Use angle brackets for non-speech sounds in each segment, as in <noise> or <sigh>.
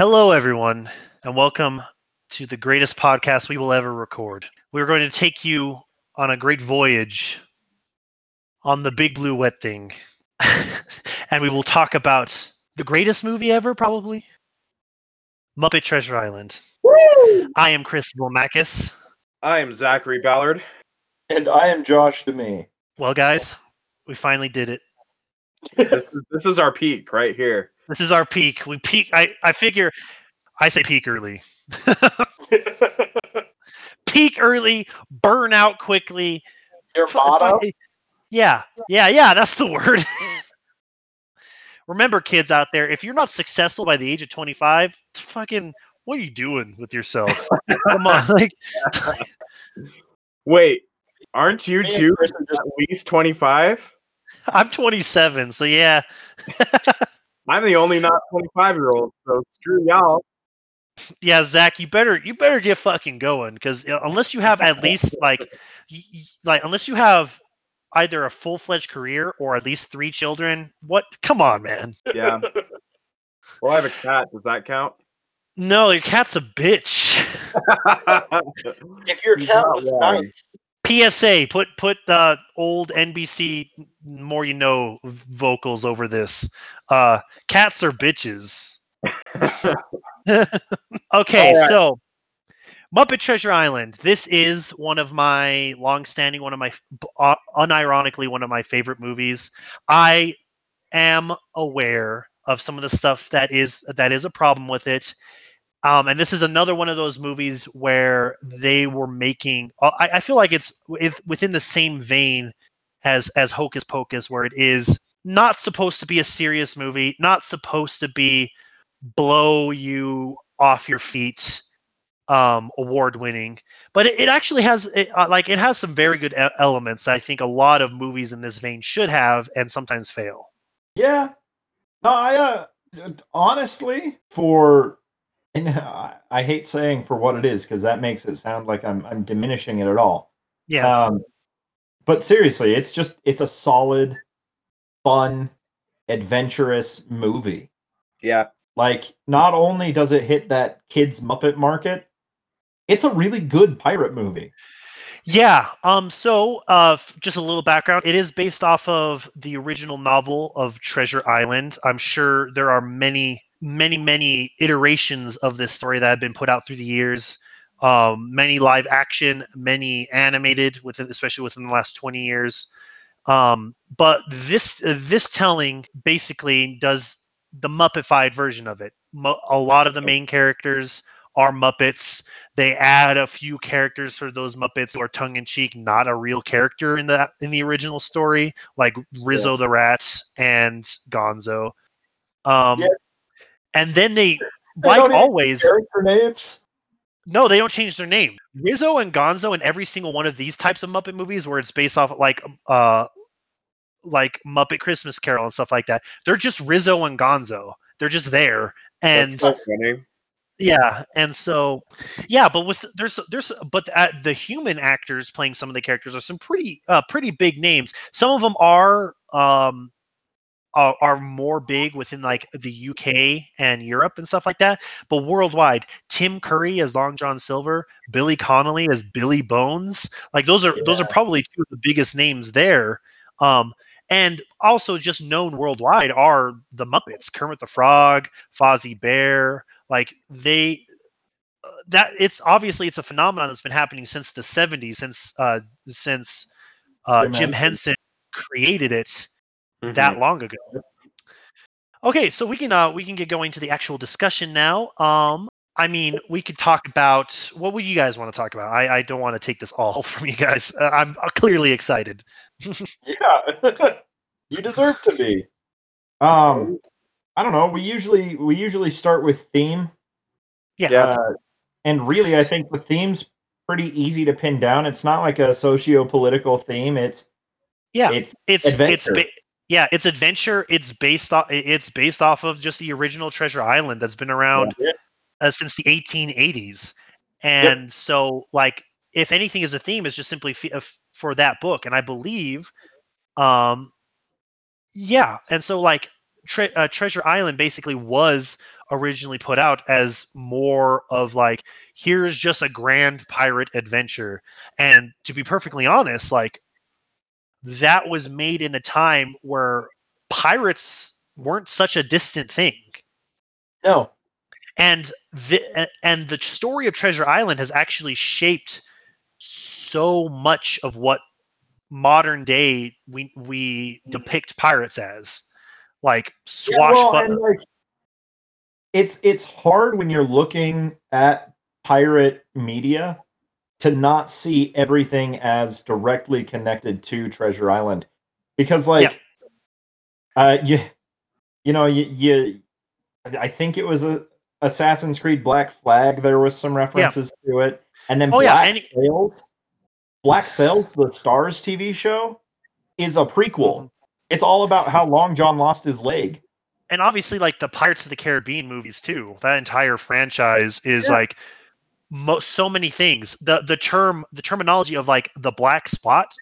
Hello, everyone, and welcome to the greatest podcast we will ever record. We're going to take you on a great voyage on the big blue wet thing, <laughs> and we will talk about the greatest movie ever, probably Muppet Treasure Island. I am Chris Wilmakis. I am Zachary Ballard. And I am Josh DeMay. Well, guys, we finally did it. This is, this is our peak right here. This is our peak. We peak. I, I figure, I say peak early. <laughs> peak early, burn out quickly. Your F- motto? Yeah, yeah, yeah. That's the word. <laughs> Remember, kids out there, if you're not successful by the age of 25, fucking, what are you doing with yourself? <laughs> Come on, like, Wait, aren't you Me two just- at least 25? I'm 27, so yeah. I'm the only not 25 year old, so screw y'all. yeah, Zach, you better you better get fucking going because uh, unless you have at <laughs> least like y- y- like unless you have either a full fledged career or at least three children, what? Come on, man. <laughs> Yeah. Well, I have a cat. Does that count? No, your cat's a bitch. <laughs> if your He's cat was nice. PSA, put put the old NBC more you know vocals over this. Uh, cats are bitches. <laughs> okay, right. so Muppet Treasure Island. This is one of my long-standing, one of my uh, unironically one of my favorite movies. I am aware of some of the stuff that is that is a problem with it. Um, and this is another one of those movies where they were making. uh, I, I feel like it's with- within the same vein as as Hocus Pocus, where it is not supposed to be a serious movie, not supposed to be blow you off your feet, um, award winning, but it, it actually has it, uh, like it has some very good elements. that I think a lot of movies in this vein should have, and sometimes fail. Yeah. No, I uh honestly for and I, I hate saying for what it is because that makes it sound like I'm I'm diminishing it at all. Yeah, Um but seriously, it's just it's a solid, fun, adventurous movie. yeah. Like not only does it hit that kids Muppet market, it's a really good pirate movie. Yeah. Um. So, uh, just a little background. It is based off of the original novel of Treasure Island. I'm sure there are many, many, many iterations of this story that have been put out through the years. Um, many live action, many animated, within especially within the last 20 years. Um, but this uh, this telling basically does the Muppetified version of it. Mo- a lot of the main characters are Muppets they add a few characters for those Muppets who are tongue in cheek, not a real character in the in the original story, like Rizzo the Rat and Gonzo. Um, Yeah. And then they, They like don't even always, Character names. no, they don't change their name. Rizzo and Gonzo in every single one of these types of Muppet movies, where it's based off like uh, like Muppet Christmas Carol and stuff like that, they're just Rizzo and Gonzo. They're just there, and That's so funny. yeah, and so yeah, but with there's there's but uh, the human actors playing some of the characters are some pretty uh pretty big names. Some of them are um are, are more big within like the UK and Europe and stuff like that, but worldwide, Tim Curry as Long John Silver, Billy Connolly as Billy Bones, like those are those are probably two of the biggest names there. Um and also just known worldwide are the Muppets, Kermit the Frog, Fozzie Bear, like they uh, that it's obviously it's a phenomenon that's been happening since the 70s since uh since uh Jim henson created it Mhm. that long ago okay so we can uh we can get going to the actual discussion now um i mean we could talk about what would you guys want to talk about i i don't want to take this all <laughs> from you guys uh, i'm uh, clearly excited <laughs> Yeah. <laughs> you deserve to be. Um I don't know, we usually we usually start with theme. yeah, Yeah. Uh, and really I think the theme's pretty easy to pin down. It's not like a socio-political theme. It's yeah it's it's adventure. it's ba- yeah it's adventure it's based off it's based off of just the original treasure island that's been around uh, since the 1880s and so like if anything is a theme it's just simply f- f- for that book. And i believe um yeah and so like tre- uh, treasure island basically was originally put out as more of like here's just a grand pirate adventure. And to be perfectly honest like that was made in a time where pirates weren't such a distant thing No. and the and the story of Treasure Island has actually shaped so much of what modern day we we depict pirates as like Yeah, well, like, it's it's hard when you're looking at pirate media to not see everything as directly connected to Treasure Island, because like, uh, you you know you you I think it was a Assassin's Creed Black Flag. There was some references to it, and then Oh, yeah, Black and- Sails. Black Sails, the Starz TV show, is a prequel. Mhm. It's all about how Long John lost his leg. and obviously like the Pirates of the Caribbean movies too. That entire franchise is Yeah. like mo- so many things. The the term the terminology of like the black spot.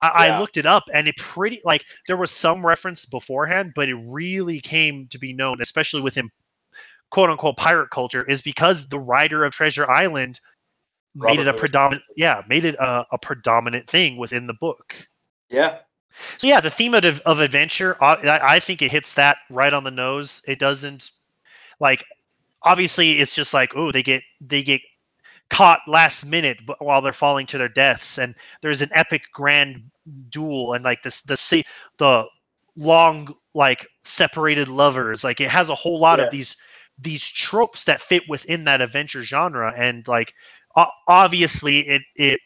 I, Yeah. I looked it up and it pretty like there was some reference beforehand, but it really came to be known, especially within quote unquote pirate culture, is because the writer of Treasure Island made it a predominant yeah made it a, a predominant thing within the book. Yeah. So yeah, the theme of, of adventure, I, I think it hits that right on the nose. It doesn't like obviously it's just like oh they get they get caught last minute while they're falling to their deaths, and there's an epic grand duel and like this the the long like separated lovers. Like it has a whole lot Yeah. of these these tropes that fit within that adventure genre, and like obviously it it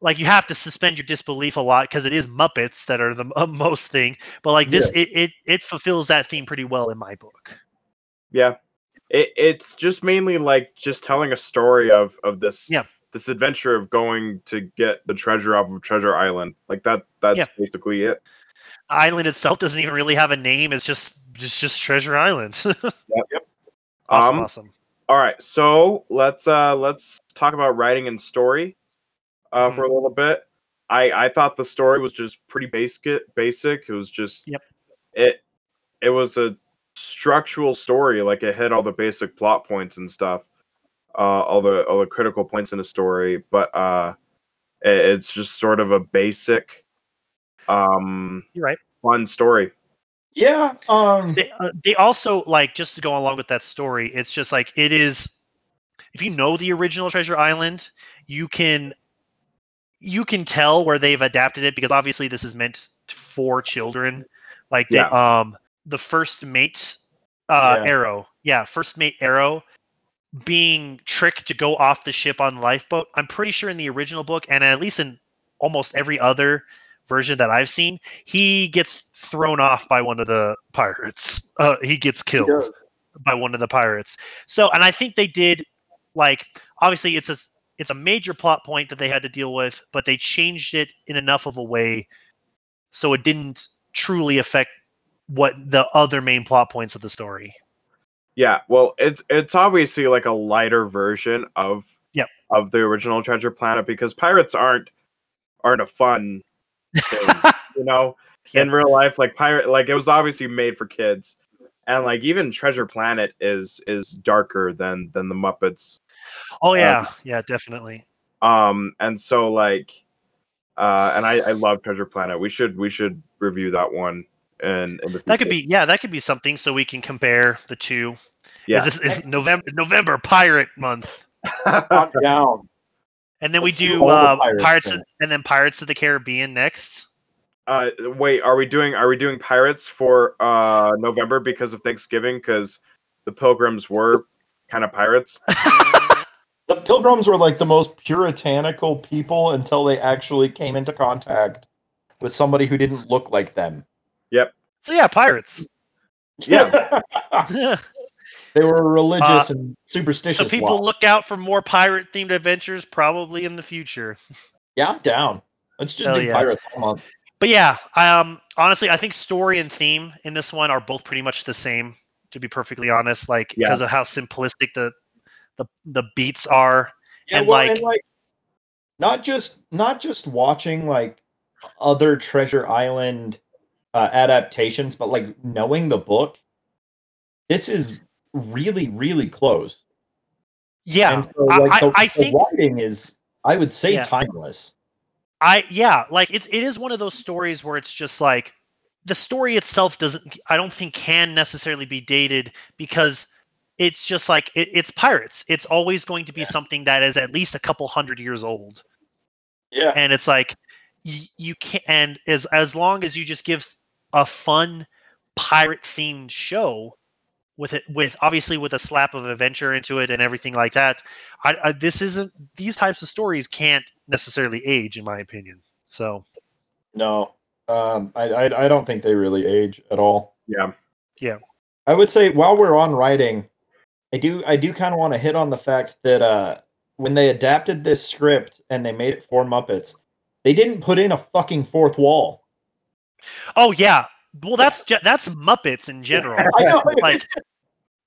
like you have to suspend your disbelief a lot because it is Muppets that are the <laughs> most thing. But like this, it, it it fulfills that theme pretty well in my book. Yeah. It, it's just mainly like just telling a story of of this Yeah. this adventure of going to get the treasure off of Treasure Island. Like that that's Yeah. basically it. Island itself doesn't even really have a name. It's just just just Treasure Island. <laughs> Yep. awesome, Um, awesome. All right, so let's uh let's talk about writing and story uh Mm-hmm. for a little bit. I I thought the story was just pretty basic basic. It was just Yep. It it was a structural story like it hit all the basic plot points and stuff. Uh all the all the critical points in the story, but uh it, it's just sort of a basic um You're right. fun story. Yeah. Um. They, uh, they also like just to go along with that story. It's just like it is. If you know the original Treasure Island, you can you can tell where they've adapted it because obviously this is meant for children. Like they, um the first mate uh Yeah. arrow. Yeah, first mate arrow being tricked to go off the ship on lifeboat. I'm pretty sure in the original book and at least in almost every other version that I've seen, he gets thrown off by one of the pirates. <laughs> Uh, he gets killed does. by one of the pirates. So, and I think they did like obviously it's a it's a major plot point that they had to deal with, but they changed it in enough of a way so it didn't truly affect what the other main plot points of the story. Yeah, well, it's it's obviously like a lighter version of Yep. of the original Treasure Planet because pirates aren't aren't a fun thing, <laughs> you know. In real life, like pirate, like it was obviously made for kids, and like even Treasure Planet is is darker than than the Muppets. Oh yeah, yeah, definitely. Um, and so like, uh, and I I love Treasure Planet. We should we should review that one and in the That could be yeah, that could be something so we can compare the two. yeah. Is this is <laughs> November November Pirate Month. Calm down. And then we Let's do do uh, pirates Pirates of, and then Pirates of the Caribbean next. Uh, wait, are we doing are we doing pirates for uh November because of Thanksgiving? Because the pilgrims were kind of pirates. <laughs> The pilgrims were like the most puritanical people until they actually came into contact with somebody who didn't look like them. So yeah, pirates. <laughs> Yeah. <laughs> they were religious Uh, and superstitious. so people lot. look out for more pirate themed adventures probably in the future. Yeah, I'm down. Let's just Hell do yeah. pirates all month. But yeah, um honestly I think story and theme in this one are both pretty much the same, to be perfectly honest. Like Yeah. because of how simplistic the the the beats are. Yeah, And, well, like- and like not just not just watching like other Treasure Island uh, adaptations, but like knowing the book. This is really, really close. Yeah, so I- like I- the, I the think- writing is, I would say, Yeah. timeless. I yeah, like it's it is one of those stories where it's just like the story itself doesn't I don't think can necessarily be dated because it's just like it, it's pirates. It's always going to be something that is at least a couple hundred years old. Yeah, and it's like you, you can and as as long as you just give a fun pirate themed show with it with obviously with a slap of adventure into it and everything like that I, I this isn't these types of stories can't necessarily age in my opinion so no, um, I, I I don't think they really age at all. Yeah. Yeah i would say while we're on writing, I do I do kind of want to hit on the fact that uh, when they adapted this script and they made it for Muppets, they didn't put in a fucking fourth wall. Oh yeah well that's that's muppets in general <laughs> I know. like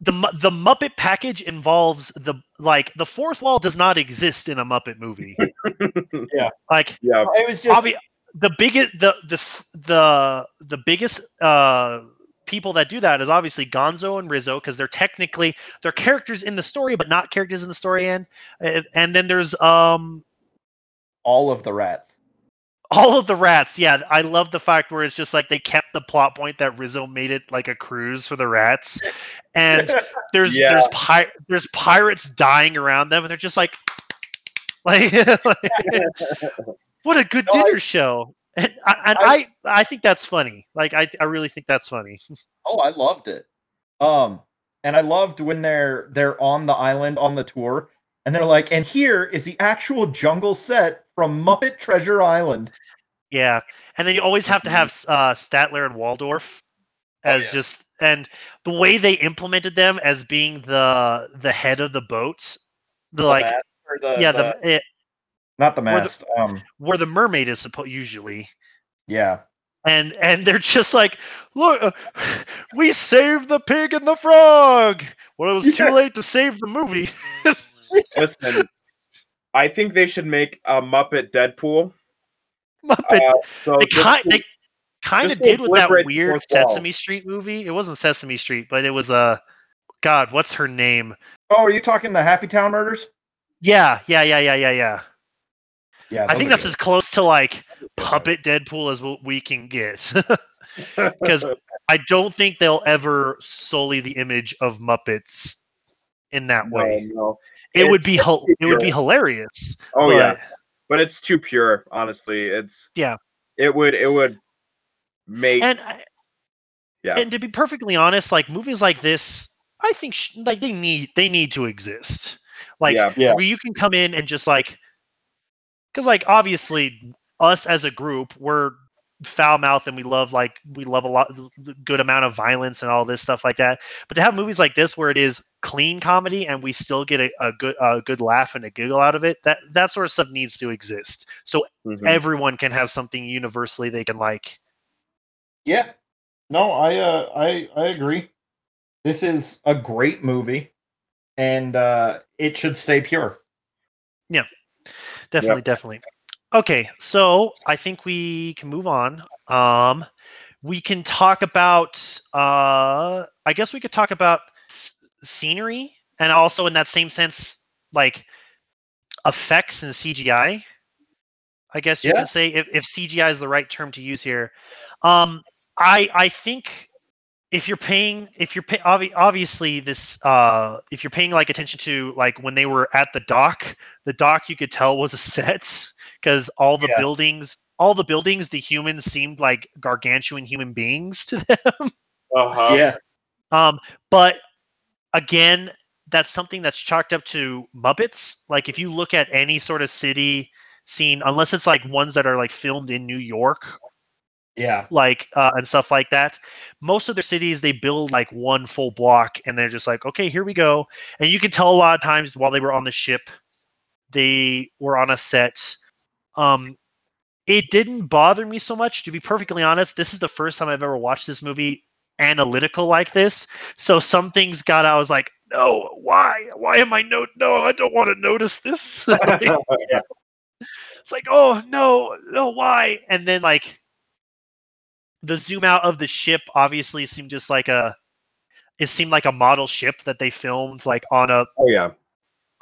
the the muppet package involves the like the fourth wall does not exist in a muppet movie <laughs> Yeah. like Yeah. it was just Obvi- the biggest the the the the biggest uh people that do that is obviously Gonzo and Rizzo because they're technically they're characters in the story but not characters in the story and and and then there's um all of the rats. All of the rats yeah I love the fact where it's just like they kept the plot point that Rizzo made it like a cruise for the rats and <laughs> there's Yeah. there's pi- there's pirates dying around them and they're just like <laughs> like, <laughs> what a good No, I- dinner show and, I, and I- I, I think that's funny like I, I really think that's funny Oh, I loved it. Um, and I loved when they're they're on the island on the tour, and they're like, and here is the actual jungle set from Muppet Treasure Island. yeah and then you always have to have uh, Statler and Waldorf Oh, as yeah. just and the way they implemented them as being the the head of the boats the, like or the, yeah the, it, not the or the- mast. um, where the mermaid is supposed usually yeah, and and they're just like, look, uh, we saved the pig and the frog. Well, it was too late to save the movie. <laughs> Listen, I think they should make a Muppet Deadpool. Muppet. Uh, so they kind to- they kind of did with that weird. Sesame Street movie. It wasn't Sesame Street, but it was a. Uh, God, what's her name? Oh, are you talking the Happytime Murders? Yeah, yeah, yeah, yeah, yeah, yeah. Yeah, I think that's good. as close to like puppet Deadpool as what we can get. <laughs> Because I don't think they'll ever sully the image of Muppets in that No, way. no. It would be hil- too it would be hilarious. Oh yeah, but- but it's too pure. Honestly, it's Yeah. It would it would make and I- yeah and to be perfectly honest, like movies like this, I think sh- like they need they need to exist. Like yeah Yeah. where you can come in and just like, because like obviously us as a group, we're foul mouth and we love like we love a lot the good amount of violence and all this stuff like that. But to have movies like this where it is clean comedy and we still get a, a good a good laugh and a giggle out of it, that that sort of stuff needs to exist. So mhm. everyone can have something universally they can like. Yeah. No, I uh I I agree. This is a great movie and uh it should stay pure. Yeah. Definitely, definitely. Okay, so I think we can move on. Um, we can talk about. Uh, I guess we could talk about s- scenery, and also in that same sense, like effects and CGI. I guess you Yeah. can say if, if CGI is the right term to use here. Um, I I think if you're paying if you're pay, obvi- obviously this uh if you're paying like attention to like when they were at the dock the dock you could tell was a set because all the Yeah. buildings all the buildings the humans seemed like gargantuan human beings <laughs> to them uh-huh. Yeah. um but again that's something that's chalked up to muppets like if you look at any sort of city scene unless it's like ones that are like filmed in new york Yeah. like uh, and stuff like that. Most of their cities they build like one full block, and they're just like, okay, here we go. And you can tell a lot of times while they were on the ship, they were on a set. Um, it didn't bother me so much, to be perfectly honest. This is the first time I've ever watched this movie analytical like this. So some things got I was like, no, why? Why am I no? No, I don't want to notice this. <laughs> <laughs> Like, it's like, oh no, no, why? And then like the zoom out of the ship obviously seemed just like a it seemed like a model ship that they filmed like on a Oh yeah.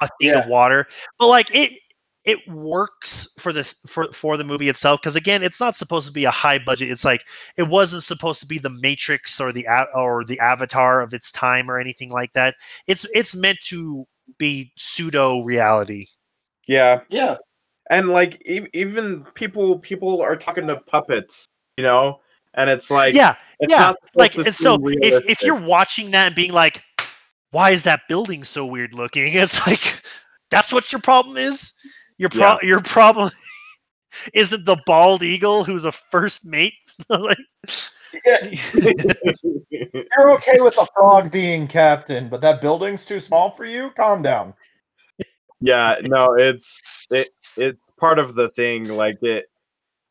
a thing Yeah. of water. But like it it works for the for for the movie itself because again, it's not supposed to be a high budget. It's like it wasn't supposed to be the Matrix or the or the Avatar of its time or anything like that. It's it's meant to be pseudo reality. Yeah. Yeah. And like e- even people people are talking to puppets, you know? And it's like yeah, it's yeah, not like and so seem if if you're watching that and being like, why is that building so weird looking? <laughs> It's like that's what your problem is. Your pro- your problem <laughs> isn't the bald eagle who's a first mate. <laughs> like, <laughs> You're okay with the frog being captain, but that building's too small for you? Calm down. yeah no it's it it's part of the thing like it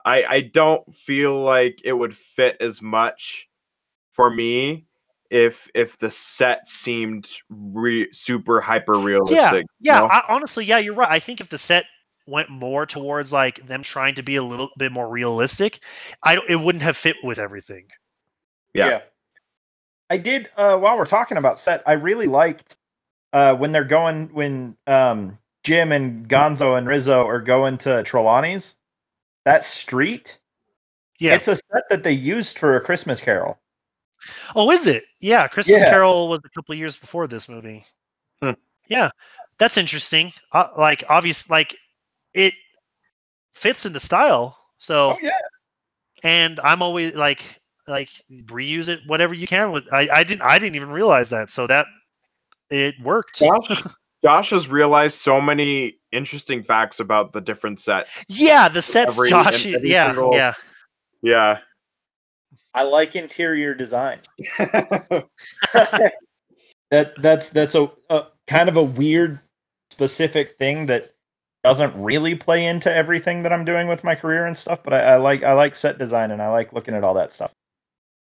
i i don't feel like it would fit as much for me if if the set seemed re- super hyper realistic yeah, you yeah. know? I, honestly, yeah, you're right. I think if the set went more towards like them trying to be a little bit more realistic, I it wouldn't have fit with everything. Yeah. I did uh while we're talking about set, I really liked uh when they're going when um Jim and Gonzo and Rizzo are going to Trelawney's. That street, Yeah. it's a set that they used for a Christmas Carol. Oh, is it? Yeah, Christmas Yeah. Carol was a couple of years before this movie. Hmm. Yeah, that's interesting. Uh, like, obvious, like it fits in the style. So, Oh yeah. and I'm always like, like reuse it whatever you can with. I, I didn't, I didn't even realize that. So that it worked. josh <laughs> josh has realized so many interesting facts about the different sets Yeah, the sets, Every- Josh. and every Yeah, single- yeah. yeah I like interior design. <laughs> <laughs> That that's that's a, a kind of a weird specific thing that doesn't really play into everything that I'm doing with my career and stuff. But I, I like I like set design and I like looking at all that stuff.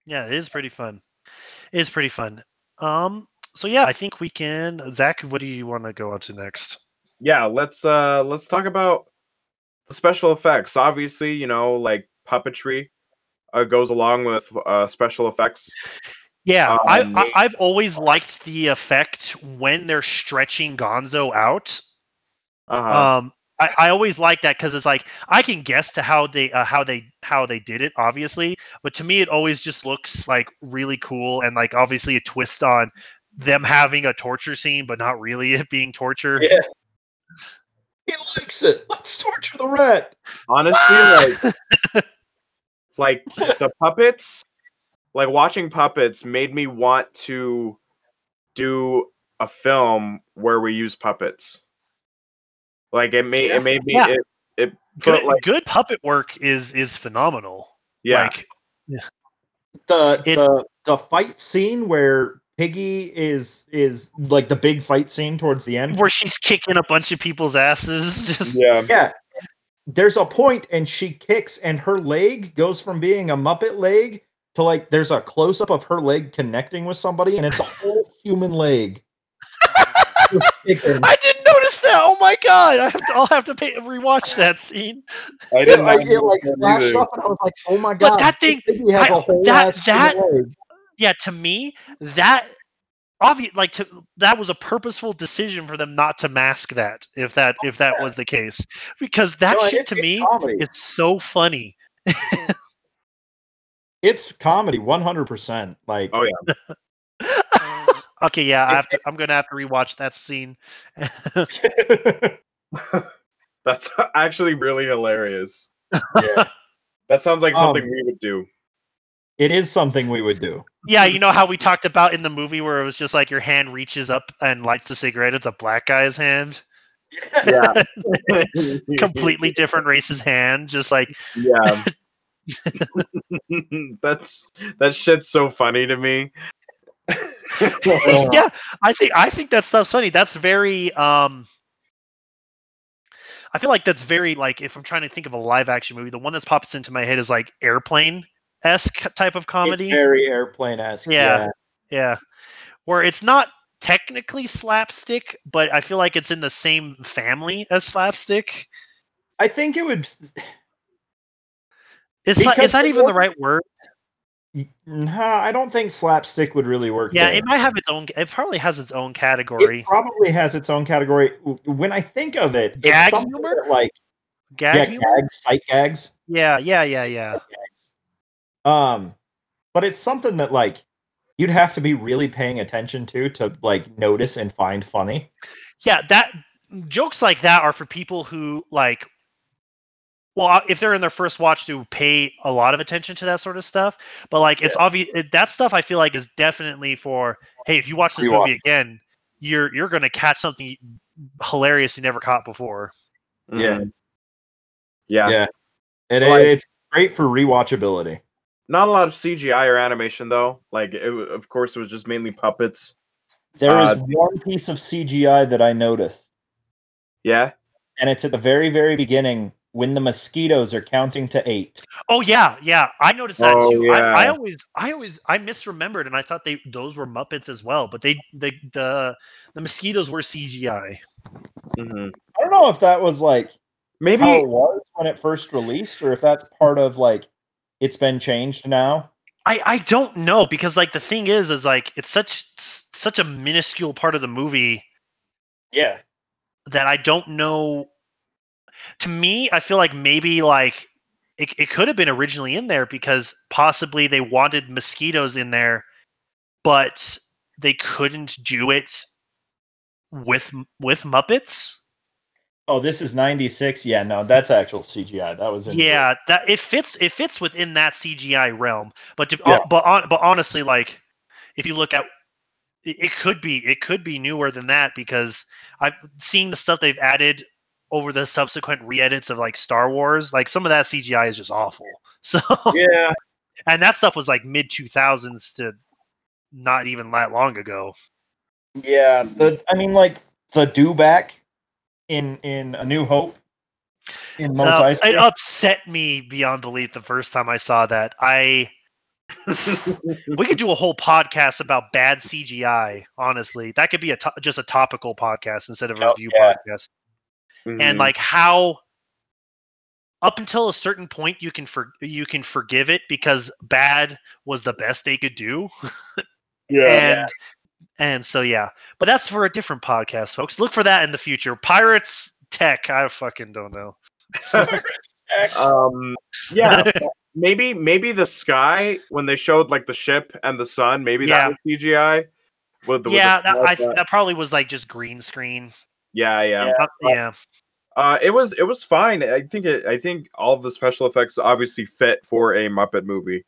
Yeah, it is pretty fun. It is pretty fun. Um. So yeah, I think we can. Zach, what do you want to go on to next? yeah let's uh let's talk about the special effects obviously you know like puppetry uh, goes along with uh special effects Yeah, Um, I, I I've always liked the effect when they're stretching Gonzo out. Uh-huh. Um, I, I always like that because it's like I can guess to how they uh, how they how they did it, obviously, but to me it always just looks like really cool and like obviously a twist on them having a torture scene, but not really it being torture. Yeah. <laughs> He likes it. Let's torture the rat. honestly like <laughs> like the puppets like watching puppets made me want to do a film where we use puppets like it may Yeah. it made me Yeah. it, it put Good, like good puppet work is is phenomenal. yeah Like, The It- the the fight scene where Piggy is is like the big fight scene towards the end. where she's kicking a bunch of people's asses. <laughs> Just yeah Yeah. There's a point and she kicks and her leg goes from being a Muppet leg to like there's a close up of her leg connecting with somebody and it's a whole human leg. <laughs> I didn't notice that. Oh my god! I have to, I'll have to pay, rewatch that scene. i didn't like, know it like that flashed either. up and I was like, oh my god. But that thing, Piggy has I- a whole that- that- human leg. yeah, to me, that obvious like to that was a purposeful decision for them not to mask that if that if that Yeah. was the case because that No, shit it's- to it's me comedy. is so funny. It's comedy 100%. Like Oh, okay, yeah, I have to. I'm gonna have to rewatch that scene. <laughs> that's actually really hilarious yeah. that sounds like Um, something we would do It is something we would do. yeah, you know how we talked about in the movie where it was just like your hand reaches up and lights the cigarette. It's a black guy's hand, yeah <laughs> completely different race's hand. Just like Yeah. <laughs> That's that shit's so funny to me. <laughs> yeah, I think I think that stuff's funny. That's very um I feel like that's very like if I'm trying to think of a live action movie, the one that pops into my head is like airplane esque type of comedy. It's very airplane esque. Yeah. yeah. Where it's not technically slapstick, but I feel like it's in the same family as slapstick. I think it would It's not Because that the even the right word? Nah, I don't think slapstick would really work. Yeah, there. it might have its own. It probably has its own category. It probably has its own category. When I think of it, Gag it's humor? like Gag yeah, humor? gags, sight gags. Yeah, yeah, yeah, yeah. Um, but it's something that like you'd have to be really paying attention to to like notice and find funny. Yeah, that jokes like that are for people who like. Well, uh, if they're in their first watch, to pay a lot of attention to that sort of stuff. But like, it's obvious that stuff. I feel like is definitely for hey, if you watch this Rewatch. movie again, you're you're gonna catch something hilarious you never caught before. Yeah. Mhm. Yeah. Yeah. It, Like- it's great for rewatchability. Not a lot of CGI or animation though. Like it, of course it was just mainly puppets. There is Uh, one piece of CGI that I noticed, Yeah. and it's at the very, very beginning when the mosquitoes are counting to eight. Oh yeah, yeah. I noticed that Oh, too. I, I always, I always, I misremembered, and I thought they those were Muppets as well. But they, the the the mosquitoes were CGI. hmm I don't know if that was like Maybe how it was when it first released, or if that's part of like it's been changed now. I I don't know because like the thing is, is like it's such such a minuscule part of the movie Yeah. that I don't know. To me, I feel like maybe like it, it could have been originally in there because possibly they wanted mosquitoes in there, but they couldn't do it with with Muppets. Oh, this is ninety six. Yeah, no, that's actual CGI. That was in Yeah, that it fits it fits within that CGI realm. But to, Yeah. but on, but honestly, like if you look at it, it could be it could be newer than that because I've seen the stuff they've added over the subsequent re-edits of like Star Wars. Like some of that CGI is just awful. <laughs> So Yeah. and that stuff was like mid two thousands to not even that long ago. Yeah. The I mean, like the Dewback in in A New Hope. In Uh, it upset me beyond belief the first time I saw that. I <laughs> we could do a whole podcast about bad CGI. Honestly, that could be a to- just a topical podcast instead of a Oh, review yeah. podcast. Mhm. And like how up until a certain point you can for you can forgive it because bad was the best they could do. <laughs> Yeah. And and so yeah, but that's for a different podcast, folks. Look for that in the future. Pirates Tech. I fucking don't know. <laughs> um yeah <laughs> maybe maybe the sky when they showed like the ship and the sun maybe Yeah. that was cgi with the, with the yeah, that, I, but- that probably was like just green screen. yeah yeah Uh, yeah. Uh it was it was fine i think it i think all of the special effects obviously fit for a muppet movie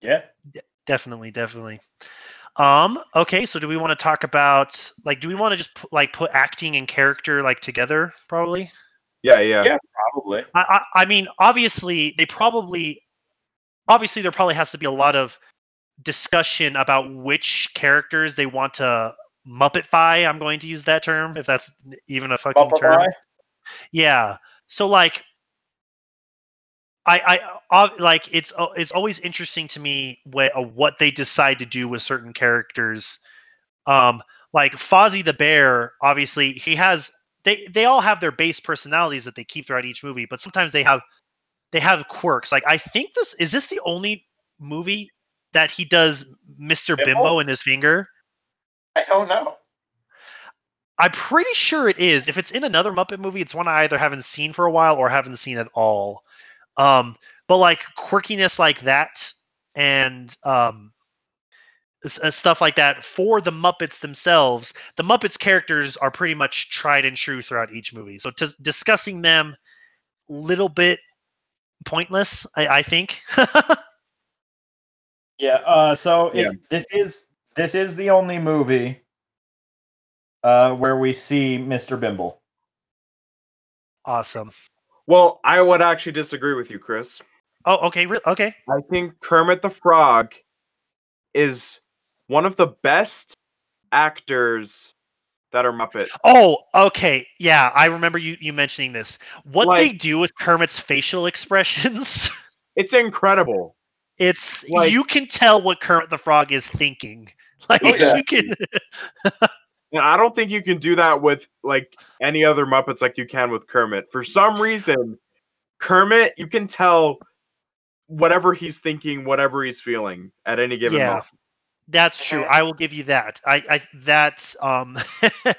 yeah. definitely definitely um okay so do we want to talk about like do we want to just put, like put acting and character like together probably yeah yeah, Yeah. Probably. I, I i mean obviously they probably obviously there probably has to be a lot of discussion about which characters they want to muppetfy i'm going to use that term if that's even a fucking term Bumblebee? Yeah. So like I I uh, like it's uh, it's always interesting to me what uh, what they decide to do with certain characters. Um like Fozzie the Bear, obviously he has they they all have their base personalities that they keep throughout each movie, but sometimes they have they have quirks. Like I think this is this the only movie that he does Mr. Bimbo? Bimbo in his finger? <laughs> I don't know. I'm pretty sure it is. If it's in another Muppet movie, it's one I either haven't seen for a while or haven't seen at all. Um, but like quirkiness like that and um, uh, stuff like that for the Muppets themselves, the Muppets characters are pretty much tried and true throughout each movie. So to, discussing them, a little bit pointless, I, I think. <laughs> Yeah. Uh. So it, Yeah. this is this is the only movie uh where we see Mr. Bimbo. awesome. well i would actually disagree with you chris Oh, okay, re- okay. i think kermit the frog is one of the best actors that are muppets Oh, okay. Yeah, I remember you you mentioning this. What they do with Kermit's facial expressions, <laughs> it's incredible it's Like- you can tell what Kermit the Frog is thinking. <laughs> Like Okay. you can <laughs> And I don't think you can do that with like any other Muppets like you can with Kermit. For some reason, Kermit, you can tell whatever he's thinking, whatever he's feeling at any given Yeah. moment. That's true. I will give you that. I, I that's um <laughs>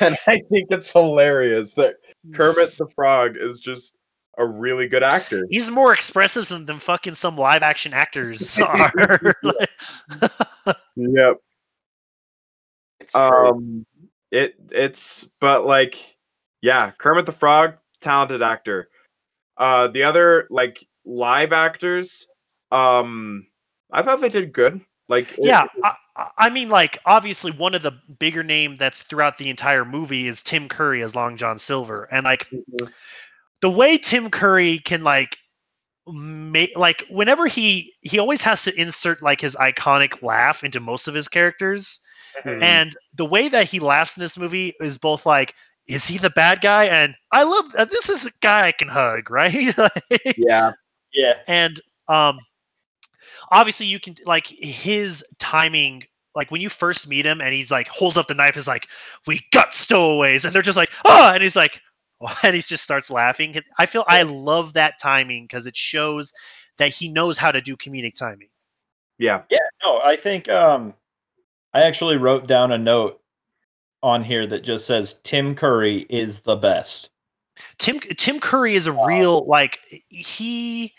And I think it's hilarious that Kermit the Frog is just a really good actor. he's more expressive than, than fucking some live action actors <laughs> are. <laughs> Yep. It's. Um it it's but like yeah, Kermit the Frog, talented actor. Uh the other like live actors, um I thought they did good. Like it- yeah, I, I- I mean, like obviously one of the bigger name that's throughout the entire movie is Tim Curry as Long John Silver, and like the way Tim Curry can like make like whenever he he always has to insert like his iconic laugh into most of his characters Mhm. and the way that he laughs in this movie is both like is he the bad guy and i love uh, this is a guy i can hug <laughs> right Like, yeah. yeah. and um obviously you can like his timing like when you first meet him and he's like holds up the knife is like we got stowaways and they're just like oh and he's like <laughs> and he just starts laughing i feel i love that timing because it shows that he knows how to do comedic timing Yeah. Yeah, no, I think um I actually wrote down a note on here that just says Tim Curry is the best. Tim Tim Curry is a real like he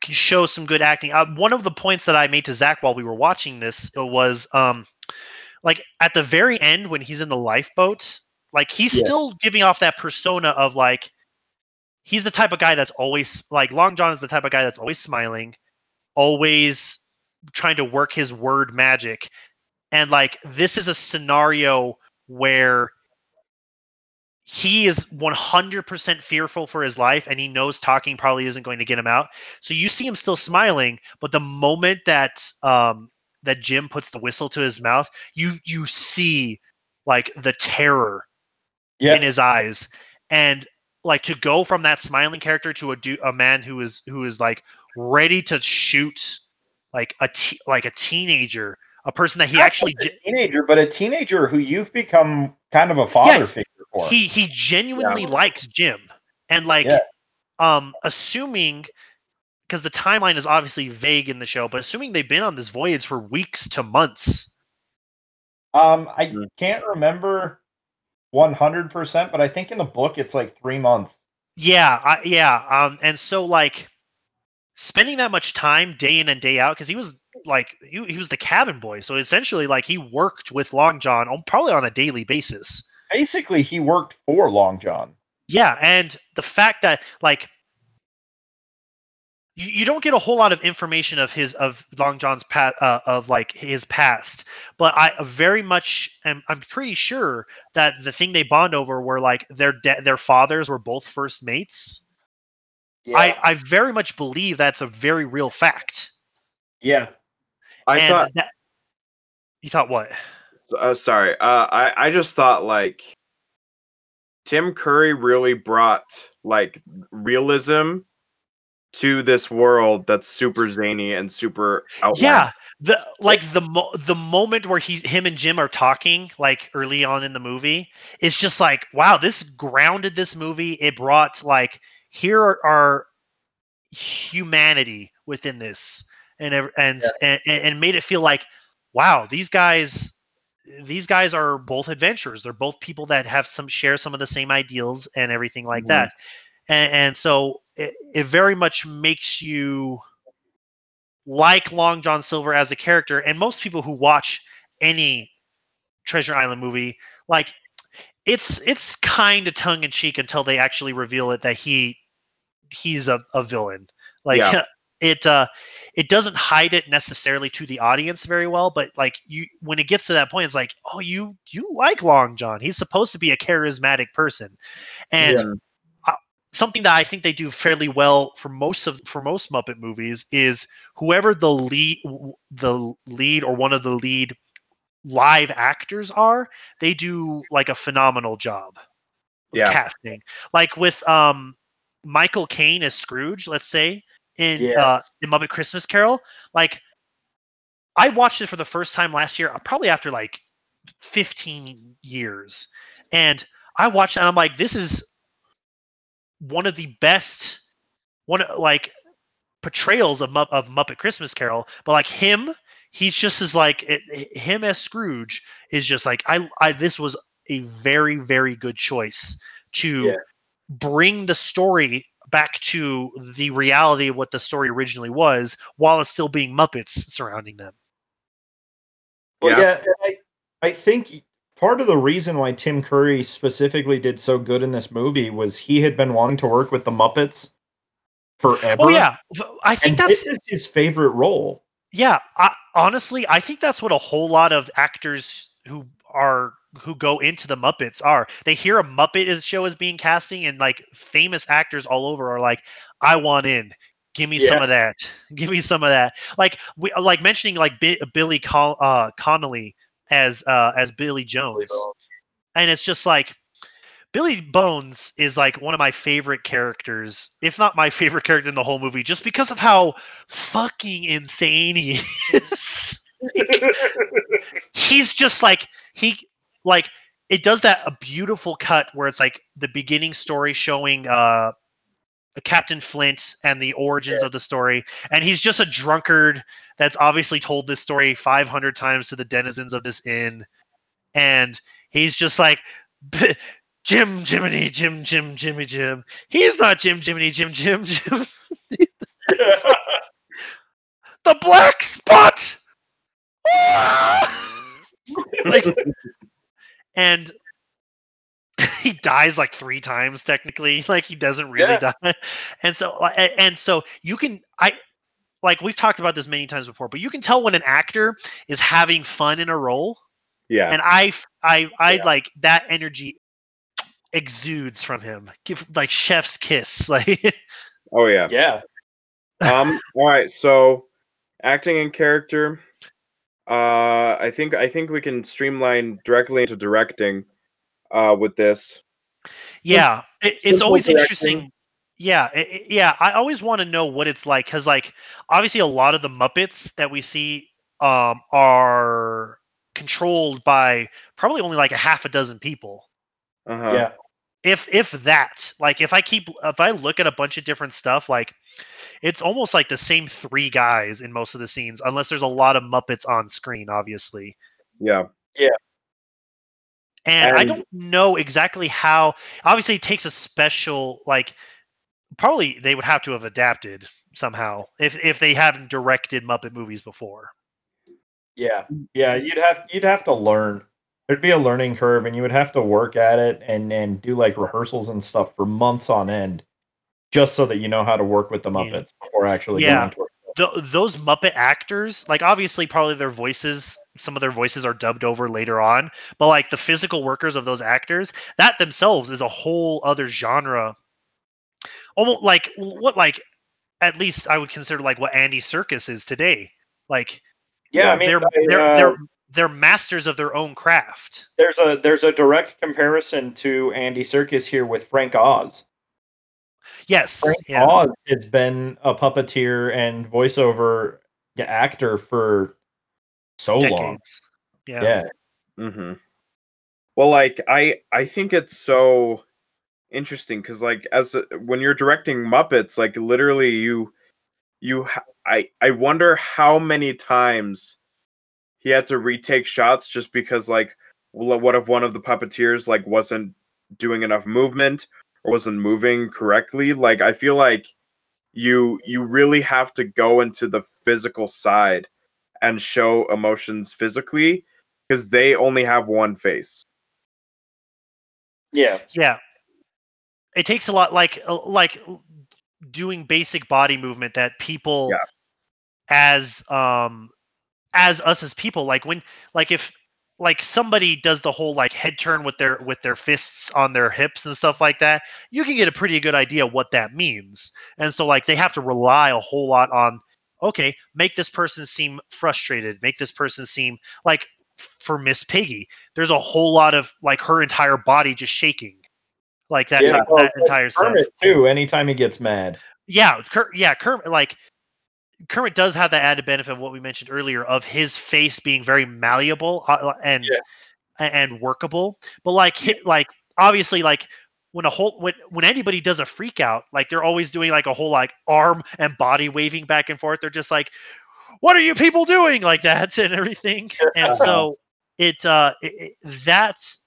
can show some good acting. Uh, one of the points that I made to Zach while we were watching this was um like at the very end when he's in the lifeboat, like he's Yeah. still giving off that persona of like he's the type of guy that's always like Long John is the type of guy that's always smiling, always trying to work his word magic. And like this is a scenario where he is 100% fearful for his life and he knows talking probably isn't going to get him out so you see him still smiling but the moment that um that jim puts the whistle to his mouth you you see like the terror Yeah. in his eyes and like to go from that smiling character to a du- a man who is who is like ready to shoot like a te- like a teenager a person that he Not actually a teenager, but a teenager who you've become kind of a father figure for. he he genuinely likes Jim, and like, Yeah. um, assuming because the timeline is obviously vague in the show, but assuming they've been on this voyage for weeks to months. um, I Mm. can't remember one hundred percent, but I think in the book it's like three months. Yeah, I, yeah, um, and so like spending that much time day in and day out because he was like he, he was the cabin boy, so essentially like he worked with Long John on, probably on a daily basis. Basically, he worked for Long John. Yeah, and the fact that like you, you don't get a whole lot of information of his of Long John's past uh, of like his past, but I very much am I'm pretty sure that the thing they bond over were like their de- their fathers were both first mates. Yeah. I I very much believe that's a very real fact. yeah. I and thought that, you thought what? uh, sorry. Uh I I just thought like Tim Curry really brought like realism to this world that's super zany and super. Yeah, the like the mo- the moment where he's him and Jim are talking like early on in the movie, it's just like wow, this grounded this movie. It brought like here are, are humanity within this, and and, and and made it feel like wow, these guys these guys are both adventurers. They're both people that have some share some of the same ideals and everything like Mhm. that. And, and so it, it very much makes you like Long John Silver as a character, and most people who watch any Treasure Island movie, like it's it's kind of tongue in cheek until they actually reveal it that he he's a, a villain. Like Yeah. <laughs> it uh it doesn't hide it necessarily to the audience very well, but like you when it gets to that point, it's like, oh you you like Long John. He's supposed to be a charismatic person. And Yeah. Something that I think they do fairly well for most of for most Muppet movies is whoever the lead the lead or one of the lead live actors are, they do like a phenomenal job Yeah. casting. Like with um Michael Caine as Scrooge, let's say in uh, in Muppet Christmas Carol, like I watched it for the first time last year, probably after like 15 years. And I watched it and I'm like, this is one of the best one like portrayals of Mu- of Muppet Christmas Carol, but like him, he's just as like it, him as Scrooge is just like I I this was a very very good choice to Yeah. bring the story back to the reality of what the story originally was while it's still being Muppets surrounding them. Well, Yeah. yeah, I, I think part of the reason why Tim Curry specifically did so good in this movie was he had been wanting to work with the Muppets forever. Oh yeah, I think that's this is his favorite role. Yeah, I, honestly, I think that's what a whole lot of actors who are who go into the Muppets are. They hear a Muppet is show is being casting, and like famous actors all over are like, "I want in. Give me some of that. <laughs> Give me some of that." Like we like mentioning like Bi- Billy uh, Connolly as uh, as Billy Bones, and it's just like. Billy Bones is like one of my favorite characters, if not my favorite character in the whole movie, just because of how fucking insane he is. <laughs> He's just like he like it does that a beautiful cut where it's like the beginning story showing uh Captain Flint and the origins of the story, and he's just a drunkard that's obviously told this story 500 times to the denizens of this inn, and he's just like, <laughs> Jim, Jiminy, Jim, Jim, Jimmy, Jim. He's not Jim, Jiminy, Jim, Jim, <laughs> Jim. the black spot. <laughs> Like, and he dies like three times technically. <laughs> Like he doesn't really die, and so and so you can I like we've talked about this many times before, but you can tell when an actor is having fun in a role, Yeah. and I I Yeah. like that energy exudes from him. Give like chef's kiss, <laughs> like Oh yeah. yeah. um <laughs> all right so acting and character uh i think i think we can streamline directly into directing uh with this yeah it, it's always directing. interesting yeah i- i- yeah i always want to know what it's like because like obviously a lot of the muppets that we see um are controlled by probably only like a half a dozen people uh-huh Yeah. if if that like if i keep if i look at a bunch of different stuff like it's almost like the same three guys in most of the scenes unless there's a lot of muppets on screen obviously Yeah. yeah and, I don't know exactly how. Obviously, it takes a special like. Probably they would have to have adapted somehow if if they haven't directed Muppet movies before. Yeah. Yeah. You'd have you'd have to learn. There'd be a learning curve and you would have to work at it and and do like rehearsals and stuff for months on end just so that you know how to work with the Yeah. Muppets before actually Yeah. going to. Th those Muppet actors, like obviously, probably their voices, some of their voices are dubbed over later on, but like the physical workers of those actors, that themselves is a whole other genre. Almost like what like at least I would consider like what Andy Serkis is today. Like Yeah, I mean they're they're uh, they're they're masters of their own craft. there's a there's a direct comparison to Andy Serkis here with Frank Oz. Yes. Frank Yeah. Oz has been a puppeteer and voiceover actor for so long. Yeah. Yeah. mm-hmm. well like i i think it's so interesting because like as a, when you're directing muppets like literally you you ha- i i wonder how many times he had to retake shots just because like what if one of the puppeteers like wasn't doing enough movement or wasn't moving correctly like i feel like you you really have to go into the physical side and show emotions physically because they only have one face Yeah. Yeah. It takes a lot like uh, like doing basic body movement that people Yeah. as um as us as people like when like if like somebody does the whole like head turn with their with their fists on their hips and stuff like that you can get a pretty good idea what that means. And so like they have to rely a whole lot on okay make this person seem frustrated make this person seem like for miss piggy. There's a whole lot of like her entire body just shaking like that, Yeah, type, well, that entire stuff. Too, anytime he gets mad. yeah, Ker- yeah, Kermit like Kermit does have that added benefit of what we mentioned earlier of his face being very malleable uh, and Yeah. and workable. But like hit like obviously like when a whole when when anybody does a freak out, like they're always doing like a whole like arm and body waving back and forth. They're just like, "What are you people doing?" like <laughs> that and everything. And <laughs> so it uh it, it, that's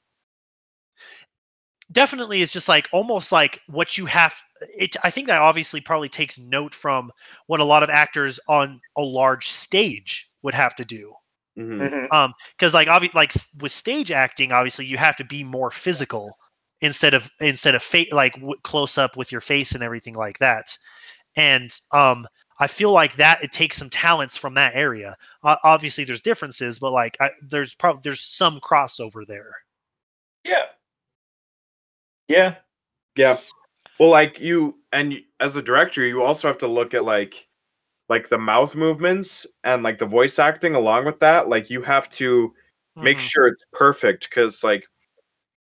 definitely is just like almost like what you have it i think that obviously probably takes note from what a lot of actors on a large stage would have to do Mhm. Mhm. um because like obvi- like with stage acting obviously you have to be more physical instead of instead of fa- like w- close up with your face and everything like that and um i feel like that it takes some talents from that area uh, obviously there's differences but like I, there's probably there's some crossover there Yeah. Yeah. Yeah. Well, like you and as a director, you also have to look at like like the mouth movements and like the voice acting along with that. Like you have to make Mhm. sure it's perfect because like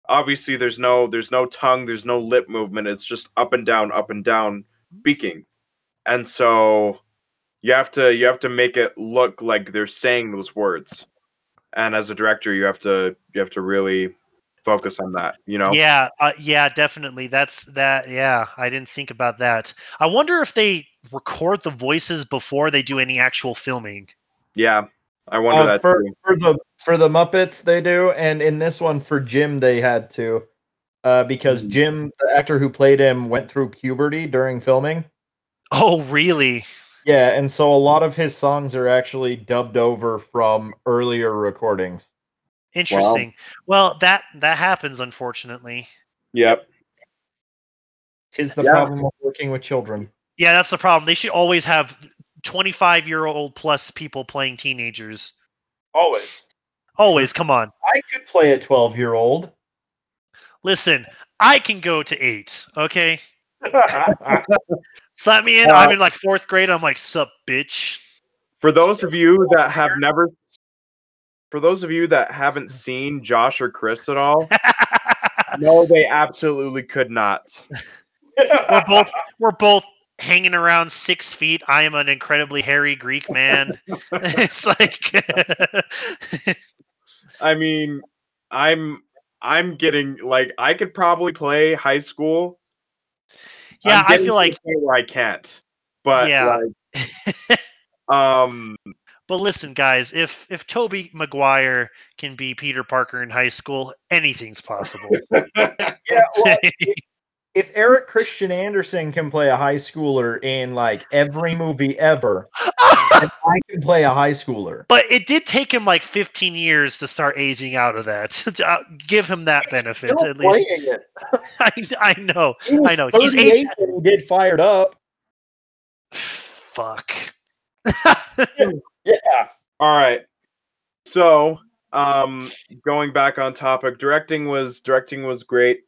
obviously there's no there's no tongue, there's no lip movement. It's just up and down, up and down speaking. And so you have to you have to make it look like they're saying those words. And as a director, you have to you have to really focus on that, you know? Yeah, uh, yeah, definitely. That's that. Yeah, I didn't think about that. I wonder if they record the voices before they do any actual filming. Yeah. I wonder Uh, that for too. for the for the Muppets they do, and in this one for Jim they had to, uh, because Mhm. Jim, the actor who played him, went through puberty during filming. Oh, really? Yeah, and so a lot of his songs are actually dubbed over from earlier recordings. Interesting. Well, that that happens, unfortunately. Yep. Tis the Yeah. problem of working with children. Yeah, that's the problem. They should always have twenty-five-year-old plus people playing teenagers. Always. Always. Come on. I could play a twelve-year-old. Listen, I can go to eight. Okay. yeah, <laughs> Slap me in. Uh, I'm in like fourth grade. I'm like, sup, bitch. For those of you that have never for those of you that haven't seen Josh or Chris at all, <laughs> no, they absolutely could not. we're <laughs> both we're both hanging around six feet. I am an incredibly hairy Greek man. <laughs> it's like I mean, I'm I'm getting like I could probably play high school. yeah, I feel like where I can't. But Yeah. like um but listen guys, if if Tobey Maguire can be Peter Parker in high school, anything's possible. <laughs> well, <laughs> if Eric Christian Anderson can play a high schooler in like every movie ever, <laughs> I can play a high schooler. but it did take him like 15 years to start aging out of that. Uh, Give him that benefit Still at least. I, I know. I know. He's 38 aged- he did fired up. <sighs> Fuck. Yeah. All right. So, um going back on topic, directing was directing was great.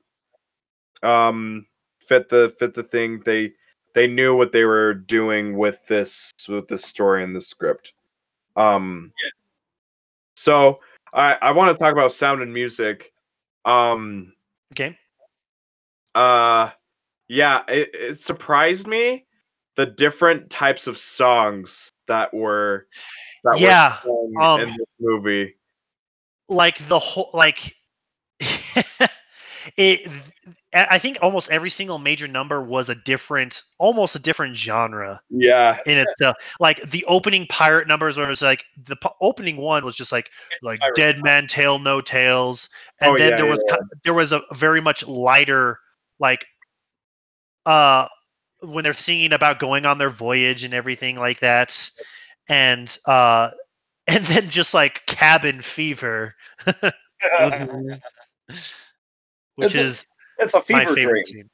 Um fit the fit the thing. They they knew what they were doing with this with this story and the script. Um So, I I want to talk about sound and music. Um Okay. uh yeah, it, it surprised me the different types of songs that were that Yeah, were um, in this movie. like the whole like <laughs> it i think almost every single major number was a different almost a different genre Yeah. in itself like the opening pirate numbers where it was like the p- opening one was just like like Pirate. dead man tail no tails and Oh, then yeah, there was ki- there was a very much lighter like uh when they're singing about going on their voyage and everything like that and uh <laughs> and then just like cabin fever <laughs> which It's a is It's a my fever favorite dream. scene.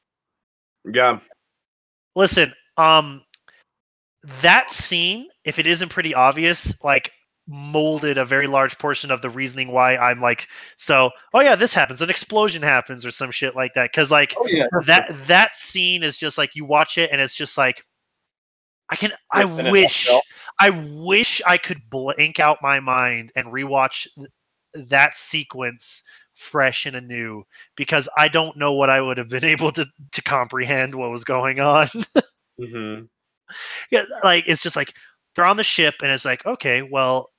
Yeah. Listen, um, that scene, if it isn't pretty obvious, like molded a very large portion of the reasoning why I'm like, so, oh yeah, this happens, an explosion happens, or some shit like that. Because like Oh yeah. that that scene is just like you watch it and it's just like, I can, I wish. I wish I could blank out my mind and rewatch that sequence fresh and anew because I don't know what I would have been <laughs> able to to comprehend what was going on. mm-hmm. <laughs> yeah, like it's just like they're on the ship and it's like, okay, well,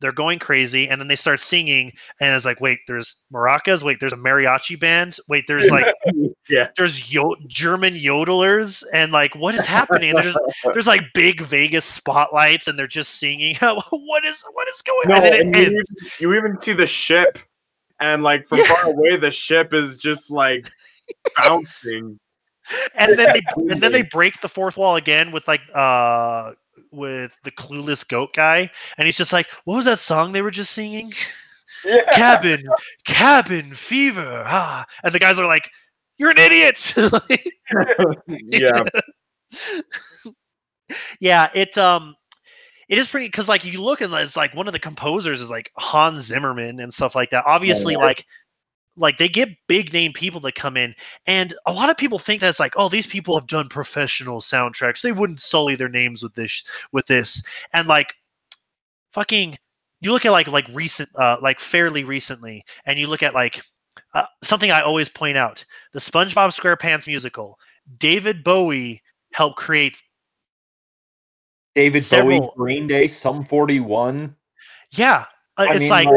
they're going crazy, and then they start singing, and it's like, wait, there's maracas, wait, there's a mariachi band, wait, there's like, <laughs> Yeah. there's yo- German yodelers, and like, what is happening? There's there's like big Vegas spotlights, and they're just singing. <laughs> what is what is going No, on? And and you, even, you even see the ship, and like from Yeah. far away, the ship is just like <laughs> bouncing. and then they and then they break the fourth wall again with like uh with the clueless goat guy and he's just like what was that song they were just singing? <laughs> Yeah. cabin cabin fever ah and the guys are like you're an idiot. <laughs> Yeah, <laughs> yeah it um it is pretty because like you look and it's like one of the composers is like hans zimmerman and stuff like that. Obviously like like they get big name people that come in and a lot of people think that's like oh these people have done professional soundtracks. They wouldn't sully their names with this with this. And like fucking you look at like like recent uh like fairly recently and you look at like uh, something i always point out the spongebob squarepants musical. David bowie helped create David Several- Bowie, Green Day, Sum 41. yeah uh, it's mean, like,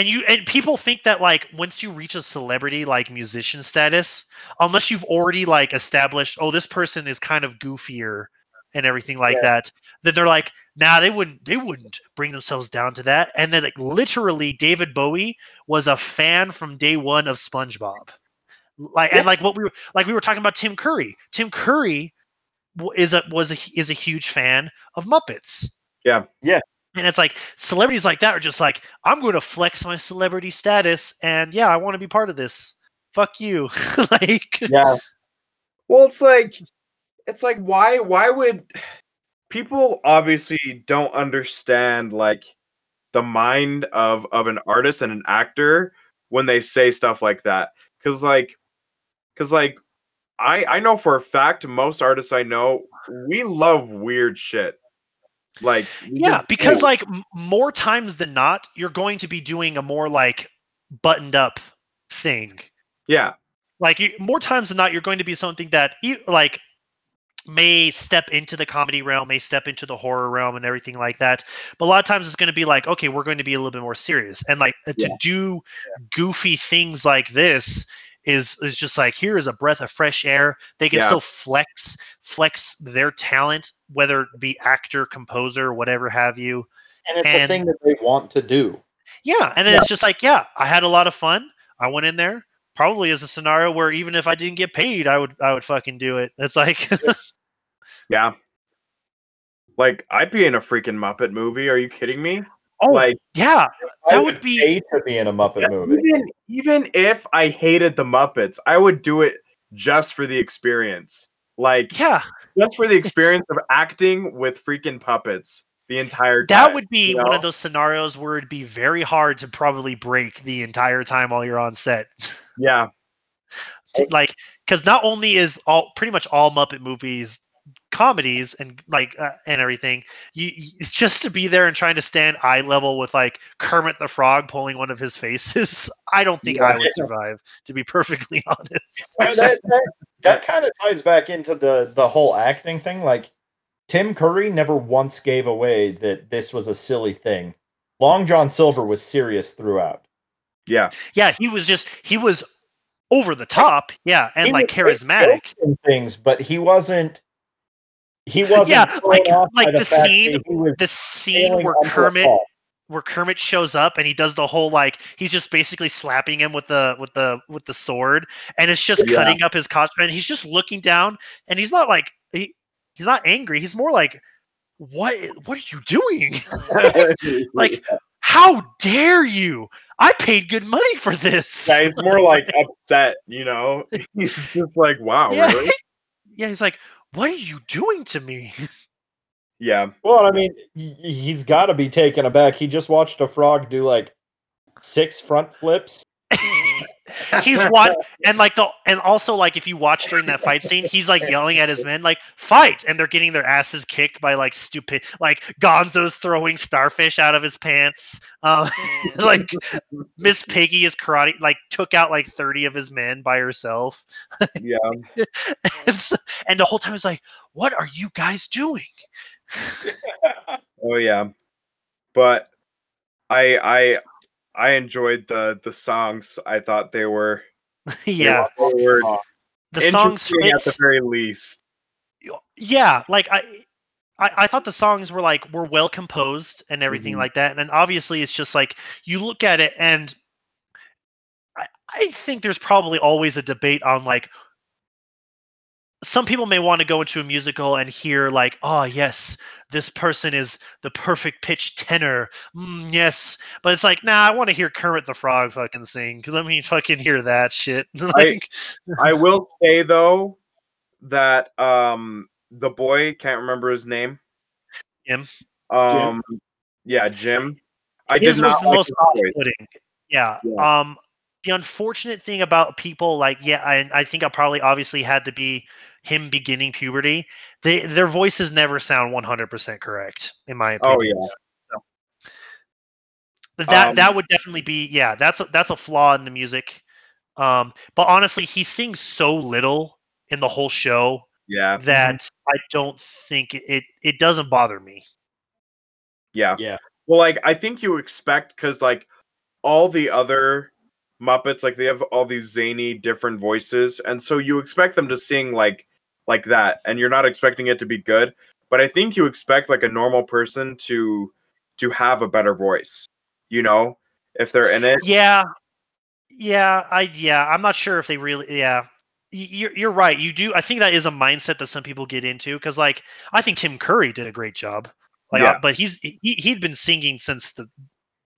and you and people think that like once you reach a celebrity like musician status unless you've already like established oh this person is kind of goofier and everything like Yeah. that then they're like nah they wouldn't they wouldn't bring themselves down to that and then like literally david bowie was a fan from day one of spongebob like and like what we were like we were talking about tim curry tim curry is a was a is a huge fan of muppets Yeah. Yeah. And it's like celebrities like that are just like, I'm going to flex my celebrity status, and yeah, I want to be part of this. Fuck you. <laughs> like, yeah. Well, it's like it's like why why would people obviously don't understand like the mind of of an artist and an actor when they say stuff like that cuz like cuz like I I know for a fact most artists I know we love weird shit. Like yeah, just because like more times than not, you're going to be doing a more like buttoned up thing. yeah. Like you, more times than not, you're going to be something that like may step into the comedy realm, may step into the horror realm, and everything like that. But a lot of times, it's going to be like, okay, we're going to be a little bit more serious, and like uh, to Yeah. do goofy things like this is is just like here is a breath of fresh air. They can Yeah. still flex flex their talent, whether it be actor, composer, whatever have you. And it's a thing that they want to do. Yeah, and then Yeah. it's just like, yeah, I had a lot of fun. I went in there probably is a scenario where even if I didn't get paid, I would I would fucking do it. It's like <laughs> Yeah. Like I'd be in a freaking Muppet movie. Are you kidding me? Oh like yeah, I That would be- pay to be in a Muppet Yeah, movie. Even even if I hated the Muppets, I would do it just for the experience. Like yeah. just for the experience of acting with freaking puppets the entire time. That would be you one of those scenarios where it'd be very hard to probably break the entire time while you're on set. yeah. <laughs> Like because not only is all pretty much all Muppet movies comedies and like uh, and everything you, you <laughs> just to be there and trying to stand eye level with like Kermit the Frog pulling one of his faces <laughs> I don't think I would survive to be perfectly <laughs> honest that that, that kind of ties back into the the whole acting thing. Like Tim Curry never once gave away that this was a silly thing. Long John Silver was serious throughout. Yeah. yeah he was just he was over the top yeah and He like would charismatic things, but he wasn't. He wasn't. Yeah, like- like the that scene- the scene where Kermit where Kermit shows up and he does the whole like he's just basically slapping him with the with the with the sword and it's just Yeah. cutting up his costume and he's just looking down and he's not like he, he's not angry he's more like what what are you doing <laughs> Like, <laughs> how dare you I paid good money for this yeah, he's <laughs> more like upset, you know. He's just like, wow, yeah really? yeah he's like what are you doing to me <laughs> Yeah. Well, I mean, he- he's got to be taken aback. He just watched a frog do like six front flips. <laughs> he's one and like the and also like if you watch during that fight scene he's like yelling at his men like fight and they're getting their asses kicked by like stupid like gonzo's throwing starfish out of his pants um <laughs> like miss piggy is karate like took out like 30 of his men by herself Yeah. <laughs> and, so, and the whole time it's like what are you guys doing Oh yeah. But I I I enjoyed the the songs. I thought they were yeah, <laughs> they were the songs. interesting at the very least. yeah like I, I i thought the songs were like were well composed and everything Mhm. like that and then obviously it's just like you look at it and i i think there's probably always a debate on like some people may want to go into a musical and hear like oh yes this person is the perfect pitch tenor mm, yes but it's like nah i want to hear kermit the frog fucking sing let me fucking hear that shit <laughs> like I will say though that um the boy can't remember his name. Jim. Um yeah, Jim. I his did not like most off-putting. Yeah. Yeah. Um, the unfortunate thing about people like yeah, I, I think I probably obviously had to be him beginning puberty. They their voices never sound one hundred percent correct in my opinion. Oh yeah. But that Um, that would definitely be yeah. That's a, that's a flaw in the music. Um, but honestly, he sings so little in the whole show Yeah. that I don't think it, it it doesn't bother me. Yeah. Yeah. Well, like I think you expect because like all the other Muppets, like they have all these zany different voices, and so you expect them to sing like like that, and you're not expecting it to be good. But I think you expect like a normal person to to have a better voice, you know, if they're in it. Yeah, yeah, I yeah, I'm not sure if they really yeah. You're you're right. You do. I think that is a mindset that some people get into because, like, I think Tim Curry did a great job. Like, Yeah. but he's he he'd been singing since the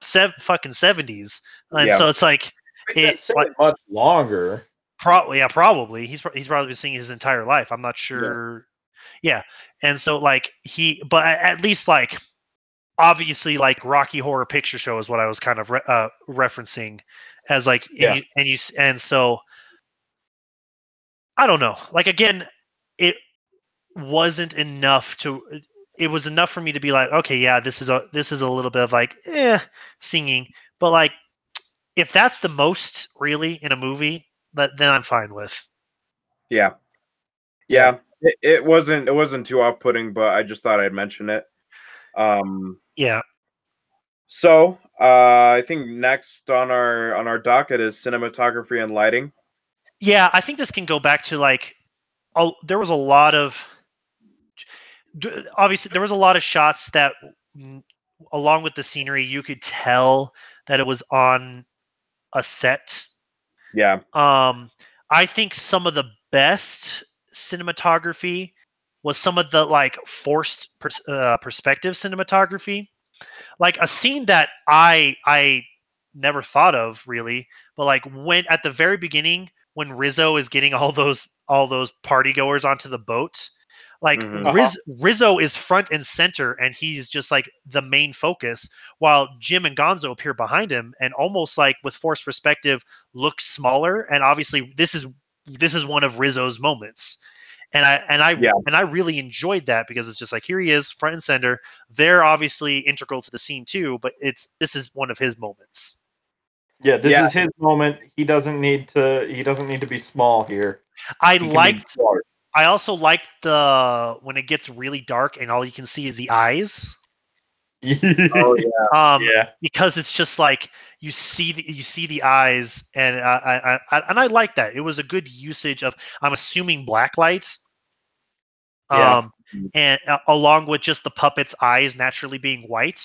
sev- fucking seventies, and Yeah. so it's like <laughs> It like much longer. probably yeah probably he's he's probably been singing his entire life. I'm not sure. Yeah, and so like he, but at least like obviously like Rocky Horror Picture Show is what I was kind of re- uh, referencing as like and you, and you and so I don't know. Like again, it wasn't enough to. It was enough for me to be like, okay, yeah, this is a this is a little bit of like, eh, singing. But like, if that's the most really in a movie, that then I'm fine with. Yeah, yeah. It, it wasn't it wasn't too off putting, but I just thought I'd mention it. Um. Yeah, So uh, I think next on our on our docket is cinematography and lighting. yeah. I think this can go back to like, a, there was a lot of. Obviously, there was a lot of shots that, along with the scenery, you could tell that it was on a set Yeah, Um, I think some of the best cinematography was some of the like forced pers- uh, perspective cinematography, like a scene that I I never thought of really, but like when at the very beginning when Rizzo is getting all those all those party goers onto the boat. Like Mhm. Riz, Rizzo is front and center, and he's just like the main focus, while Jim and Gonzo appear behind him, and almost like with forced perspective, look smaller and obviously this is this is one of Rizzo's moments and I and I Yeah. and I really enjoyed that because it's just like here he is front and center they're obviously integral to the scene too but it's this is one of his moments Yeah, this Yeah. is his moment. He doesn't need to. He doesn't need to be small here. I He can be liked large. I also like the when it gets really dark and all you can see is the eyes. <laughs> Oh yeah, um yeah, because it's just like you see the you see the eyes and I, I, I and I like that. It was a good usage of I'm assuming black lights. Yeah. um and uh, along with just the puppet's eyes naturally being white.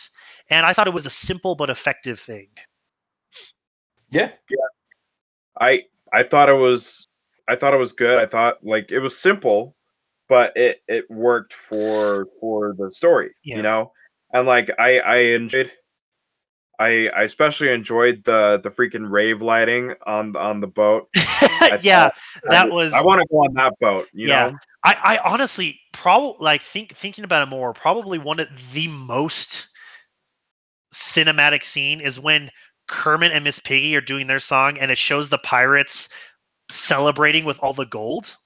And I thought it was a simple but effective thing. Yeah, yeah. I I thought it was I thought it was good. I thought like it was simple, but it it worked for for the story, Yeah. you know. And like I I enjoyed. I, I especially enjoyed the the freaking rave lighting on on the boat. <laughs> yeah that I- was I want to go on that boat. You Yeah. know. I, I honestly probably like think thinking about it more probably one of the most cinematic scene is when Kermit and Miss Piggy are doing their song and it shows the pirates celebrating with all the gold.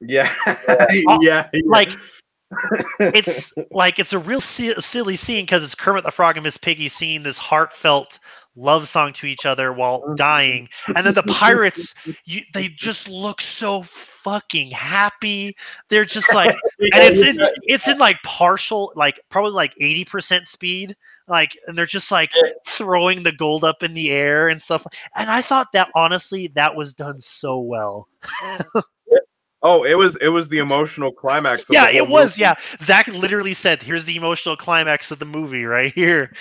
Yeah. Yeah. <laughs> Uh, yeah. like, It's <laughs> like it's a real si- silly scene because it's Kermit the Frog and Miss Piggy singing this heartfelt love song to each other while mm-hmm. dying, and then the <laughs> pirates you, they just look so fucking happy. They're just like and it's in it's in like partial like probably like 80% speed like and they're just like throwing the gold up in the air and stuff and i thought that honestly that was done so well Oh, it was it was the emotional climax. Of yeah it was movie. yeah zach literally said here's the emotional climax of the movie right here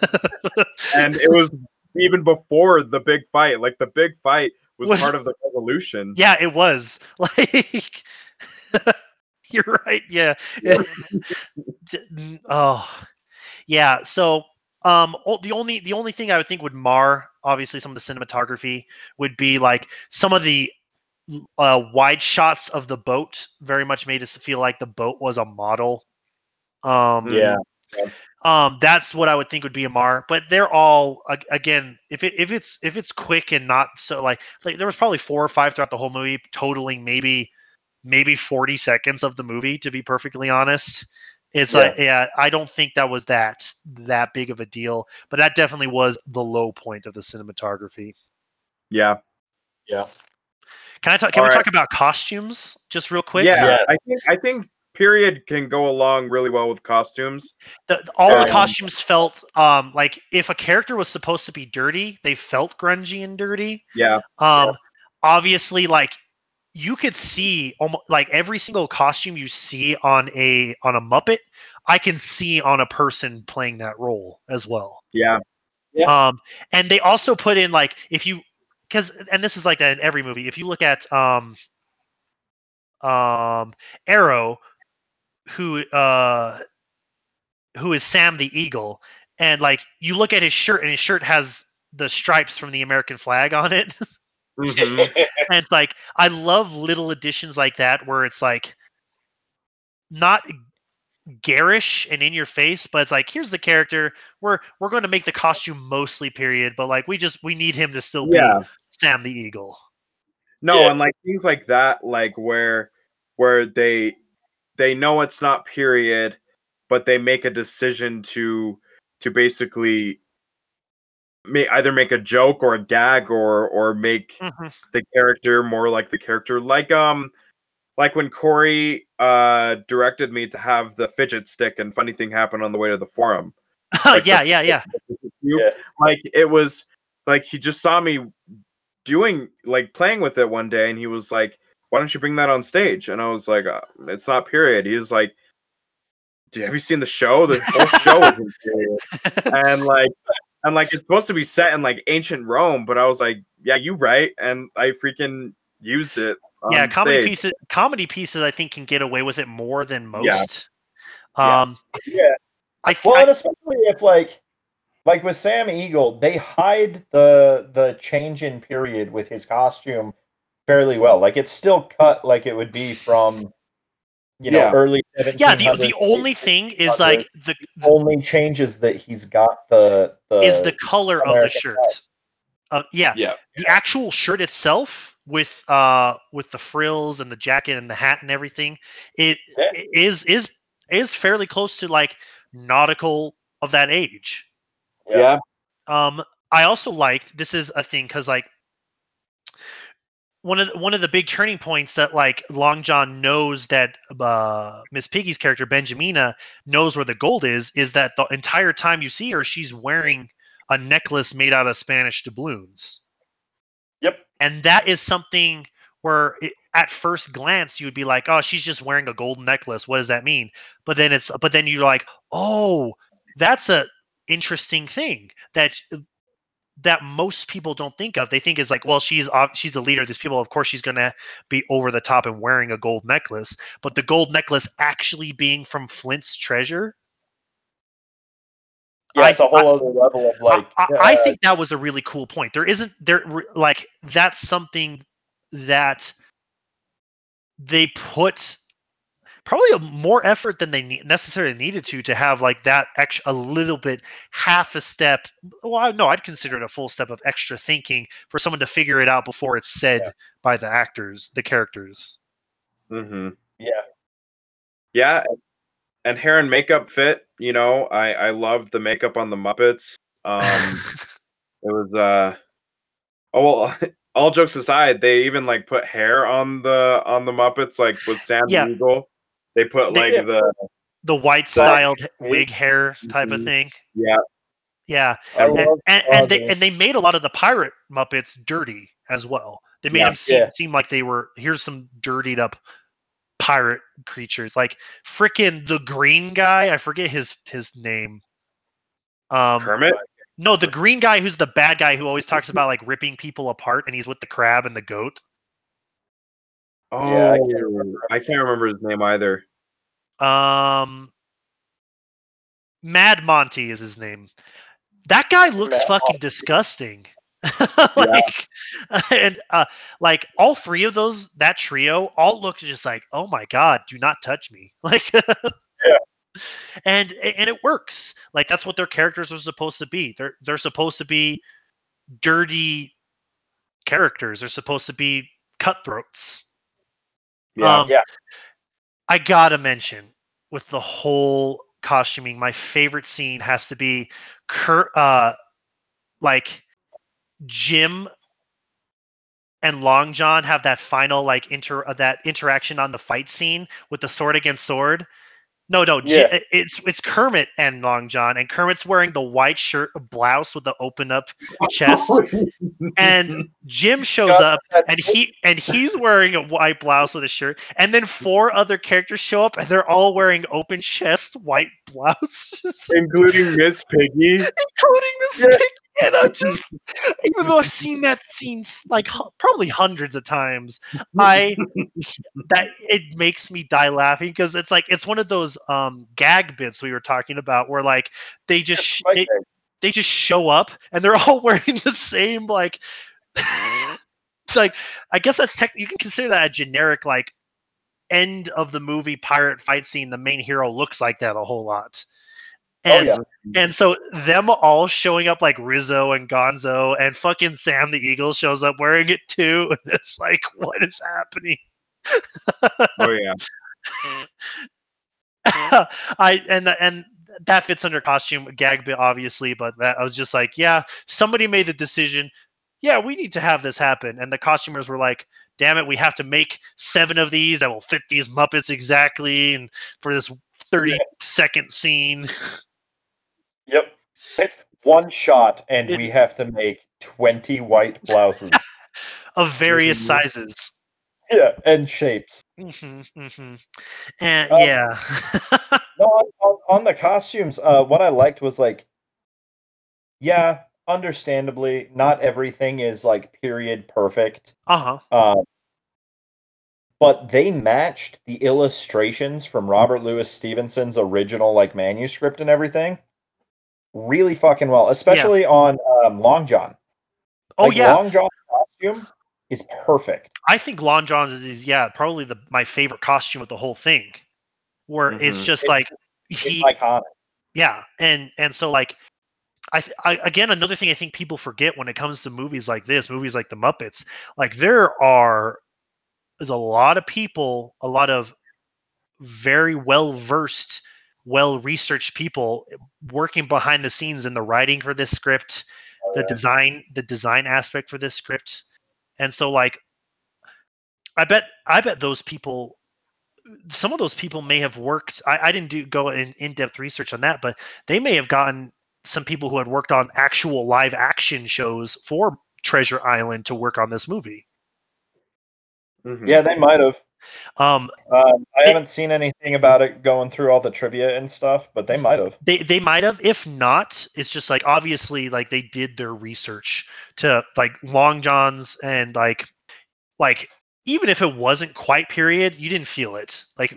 <laughs> and it was even before the big fight. Like the big fight was, Was- part of the resolution. yeah it was <laughs> like <laughs> you're right yeah D- oh yeah so um the only the only thing i would think would mar obviously some of the cinematography would be like some of the uh wide shots of the boat very much made us feel like the boat was a model um Yeah. um that's what i would think would be a mar but they're all again if it if it's if it's quick and not so like like there was probably four or five throughout the whole movie totaling maybe maybe 40 seconds of the movie to be perfectly honest it's Yeah. like yeah i don't think that was that that big of a deal but that definitely was the low point of the cinematography Yeah, Yeah. can i talk can All we right. talk about costumes just real quick yeah. Yeah. I think I think period can go along really well with costumes. the, all the Um, costumes felt um like if a character was supposed to be dirty they felt grungy and dirty Yeah, Um, obviously, like you could see almost like every single costume you see on a on a Muppet, I can see on a person playing that role as well. yeah, Yeah. Um, and they also put in like if you because and this is like that in every movie. If you look at um um Arrow, who uh who is Sam the Eagle, and like you look at his shirt and his shirt has the stripes from the American flag on it. <laughs> mhm, <laughs> and it's like I love little additions like that where it's like not garish and in your face, but it's like here's the character. We're we're going to make the costume mostly period, but like we just we need him to still be. Sam the Eagle. No, Yeah. and like things like that, like where where they they know it's not period, but they make a decision to to basically may either make a joke or a gag or or make Mhm. the character more like the character like um like when Corey uh directed me to have the fidget stick and funny thing happened on the way to the forum. <laughs> Like the- yeah, yeah, yeah. <laughs> Yeah. Like it was like he just saw me doing like playing with it one day and he was like, Why don't you bring that on stage? And I was like, uh, it's not period. He was like, have you seen the show? The whole show is <laughs> period. And like and like it's supposed to be set in like ancient Rome, but I was like, Yeah, you right. And I freaking used it. yeah, comedy stage. pieces comedy pieces I think can get away with it more than most. Yeah. Yeah. Um Yeah. I, Well, I and especially if like like with Sam Eagle, they hide the the change in period with his costume fairly well. Like it's still cut like it would be from you know Yeah. early 1700s. yeah, the the only thing is like the only changes that he's got the the is the color of the shirt. Uh, yeah, Yeah. the actual shirt itself with uh with the frills and the jacket and the hat and everything, it Yeah. is is is fairly close to like nautical of that age. Yeah. Um, I also liked this is a thing because like one of the, one of the big turning points that like Long John knows that uh, Miss Piggy's character Benjamina knows where the gold is is that the entire time you see her she's wearing a necklace made out of Spanish doubloons. Yep. And that is something where it, at first glance you would be like, "Oh, she's just wearing a gold necklace. What does that mean?" But then it's but then you're like, "Oh, that's a interesting thing that that most people don't think of. They think is like, well, she's she's a leader these people. Of course, she's going to be over the top and wearing a gold necklace. But the gold necklace actually being from Flint's treasure, Yeah, it's a whole other level of like I, I, I think that was a really cool point. There isn't there like that's something that they put probably a more effort than they ne- necessarily needed to to have like that extra a little bit half a step well I- no i'd consider it a full step of extra thinking for someone to figure it out before it's said Yeah. by the actors the characters Mm-hmm. yeah. Yeah, and hair and makeup fit. You know, I I loved the makeup on the Muppets. Um, <laughs> it was uh, oh well. <laughs> All jokes aside, they even like put hair on the on the Muppets, like with Sam Yeah. Eagle. They put They- like the the white styled <laughs> wig. hair type of Mhm. thing yeah Yeah, and, and, and they and they made a lot of the pirate Muppets dirty as well. They made Yeah. them seem, Yeah. seem like they were here's some dirtied up pirate creatures, like freaking the green guy. I forget his his name. Um, Kermit. no, the green guy who's the bad guy who always talks <laughs> about like ripping people apart, and he's with the crab and the goat. Oh, Yeah, I can't remember. I can't remember his name either. Um, Mad Monty is his name. That guy looks Mad fucking disgusting. <laughs> like, <laughs> and uh, like all three of those, that trio, all look just like, oh my god, do not touch me. <laughs> Like, Yeah. and and it works. Like that's what their characters are supposed to be. They're they're supposed to be dirty characters. They're supposed to be cutthroats. Yeah. Um, Yeah. I gotta mention with the whole costuming, my favorite scene has to be Kurt, uh, like Jim and Long John have that final like inter uh, that interaction on the fight scene with the sword against sword. No, no, Ji- Yeah. it's it's Kermit and Long John, and Kermit's wearing the white shirt blouse with the open up chest, <laughs> and Jim shows up and he and he's wearing a white blouse with a shirt and then four other characters show up and they're all wearing open chest white <laughs> blouses including Miss Piggy. including this Yeah. pig and i'm just even though i've seen that scene like probably hundreds of times i <laughs> that it makes me die laughing because it's like it's one of those um gag bits we were talking about where like they just they, they just show up and they're all <laughs> wearing the same like <laughs> like I guess that's tech you can consider that a generic like end of the movie pirate fight scene the main hero looks like that a whole lot. Oh, And yeah. and so them all showing up like Rizzo and Gonzo and fucking Sam the Eagle shows up wearing it too <laughs> and it's like what is happening? Oh yeah. <laughs> I and and that fits under costume gag bit obviously, but that I was just like, yeah, somebody made the decision. Yeah, we need to have this happen, and the costumers were like, damn it, we have to make seven of these that will fit these Muppets exactly, and for this thirty second scene. <laughs> Yep. It's one shot, and It- we have to make 20 white blouses. <laughs> of various Mhm. sizes. yeah, and shapes. hmm hmm And Um, yeah, <laughs> No, on, on, on the costumes, uh, what I liked was like, yeah, understandably, not everything is like period perfect. uh huh. Um, but they matched the illustrations from Robert Louis Stevenson's original like manuscript and everything really fucking well, especially on um, Long John. Oh Like, yeah, Long John's costume is perfect. I think Long John's is, is yeah probably the my favorite costume of the whole thing, where it's Mhm. just It- like It's he iconic. yeah and and so like I, I again another thing I think people forget when it comes to movies like this, movies like the Muppets, like there are there's a lot of people, a lot of very well versed, well researched people working behind the scenes in the writing for this script, Oh, the design, the design aspect for this script, and so like I bet I bet those people some of those people may have worked I, I didn't do go in in-depth research on that, but they may have gotten some people who had worked on actual live action shows for Treasure Island to work on this movie. Mhm. Yeah, they might have. Um, Um, I It- haven't seen anything about it going through all the trivia and stuff, but they might have. they they might have. If not, it's just like obviously like they did their research to like Long Johns and like like even if it wasn't quite period, you didn't feel it. Like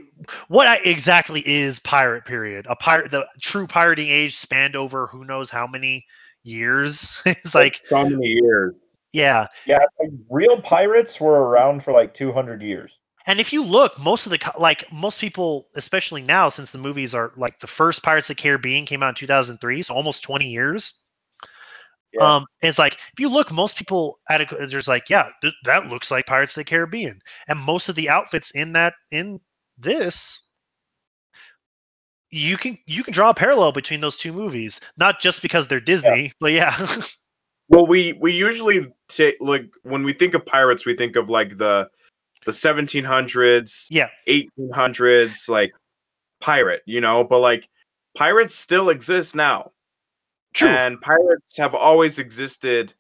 what exactly is pirate period? A pirate the true pirating age spanned over who knows how many years. <laughs> it's like so many years. yeah. Yeah, like, real pirates were around for like 200 years. And if you look, most of the like most people, especially now, since the movies are like the first Pirates of the Caribbean came out in 2003, so almost 20 years. Yeah. Um, it's like if you look, most people at it, there's like, yeah, th- that looks like Pirates of the Caribbean, and most of the outfits in that in this, you can you can draw a parallel between those two movies, not just because they're Disney, but yeah, <laughs> Well, we we usually take like when we think of pirates, we think of like the the 1700s, Yeah. 1800s, like pirate, you know. But like pirates still exist now. True. and pirates have always existed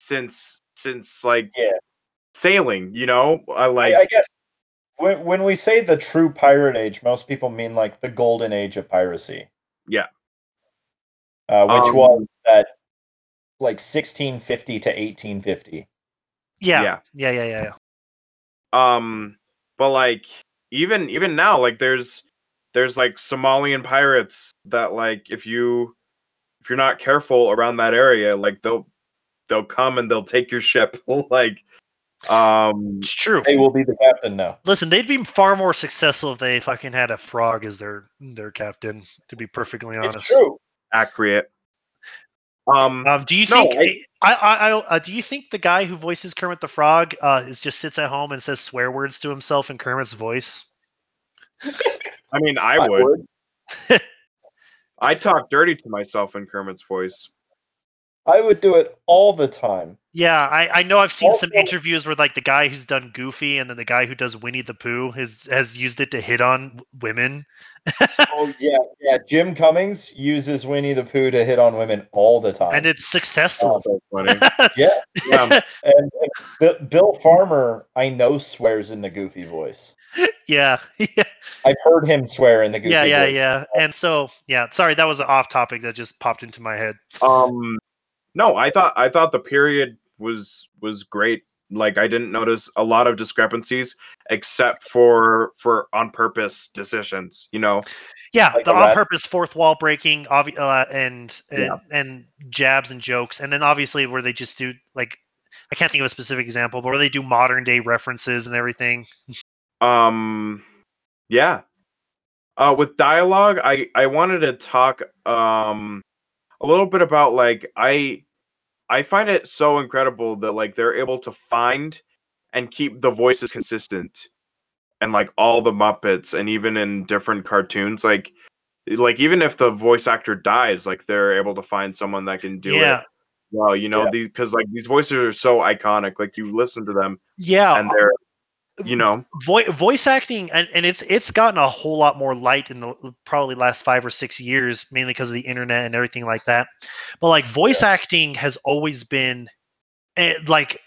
since since like Yeah. sailing. You know, I like I, I guess when when we say the true pirate age, most people mean like the golden age of piracy. Yeah. Uh, which Um, was that like 1650 to 1850. yeah. yeah. Yeah. Yeah. Yeah. Yeah. Um but like even even now like there's there's like somalian pirates that like if you if you're not careful around that area like they'll they'll come and they'll take your ship <laughs> like um It's true. They will be the captain now. Listen, they'd be far more successful if they fucking had a frog as their their captain. To be perfectly honest. It's true. accurate um Um, do you No, think I, I, I, uh, do you think the guy who voices Kermit the Frog uh, is just sits at home and says swear words to himself in Kermit's voice? <laughs> i mean i would <laughs> i talk dirty to myself in kermit's voice I would do it all the time. Yeah, I, I know I've seen some Also- interviews where like the guy who's done Goofy and then the guy who does Winnie the Pooh has has used it to hit on women. Oh yeah, yeah. Jim Cummings uses Winnie the Pooh to hit on women all the time. and it's successful. so funny <laughs> yeah, yeah and, and Bi- Bill Farmer, I know swears in the Goofy voice. yeah, <laughs> yeah, I've heard him swear in the Goofy yeah, yeah, voice. yeah. And so, yeah, sorry, that was an off topic that just popped into my head. um no i thought i thought the period was was great like i didn't notice a lot of discrepancies except for for on purpose decisions you know Yeah, Like the on-purpose fourth wall breaking, obvi- uh, and and, Yeah. and jabs and jokes, and then obviously where they just do like, I can't think of a specific example, but where they do modern day references and everything. um yeah uh with dialogue i i wanted to talk um a little bit about like i i find it so incredible that like they're able to find and keep the voices consistent and like all the muppets and even in different cartoons like eh, like even if the voice actor dies like they're able to find someone that can do yeah, it well you know Yeah. these because like these voices are so iconic like you listen to them yeah. and they're you know? Vo- voice acting and, and it's it's gotten a whole lot more light in the probably last five or six years mainly because of the internet and everything like that. But like voice acting has always been eh, like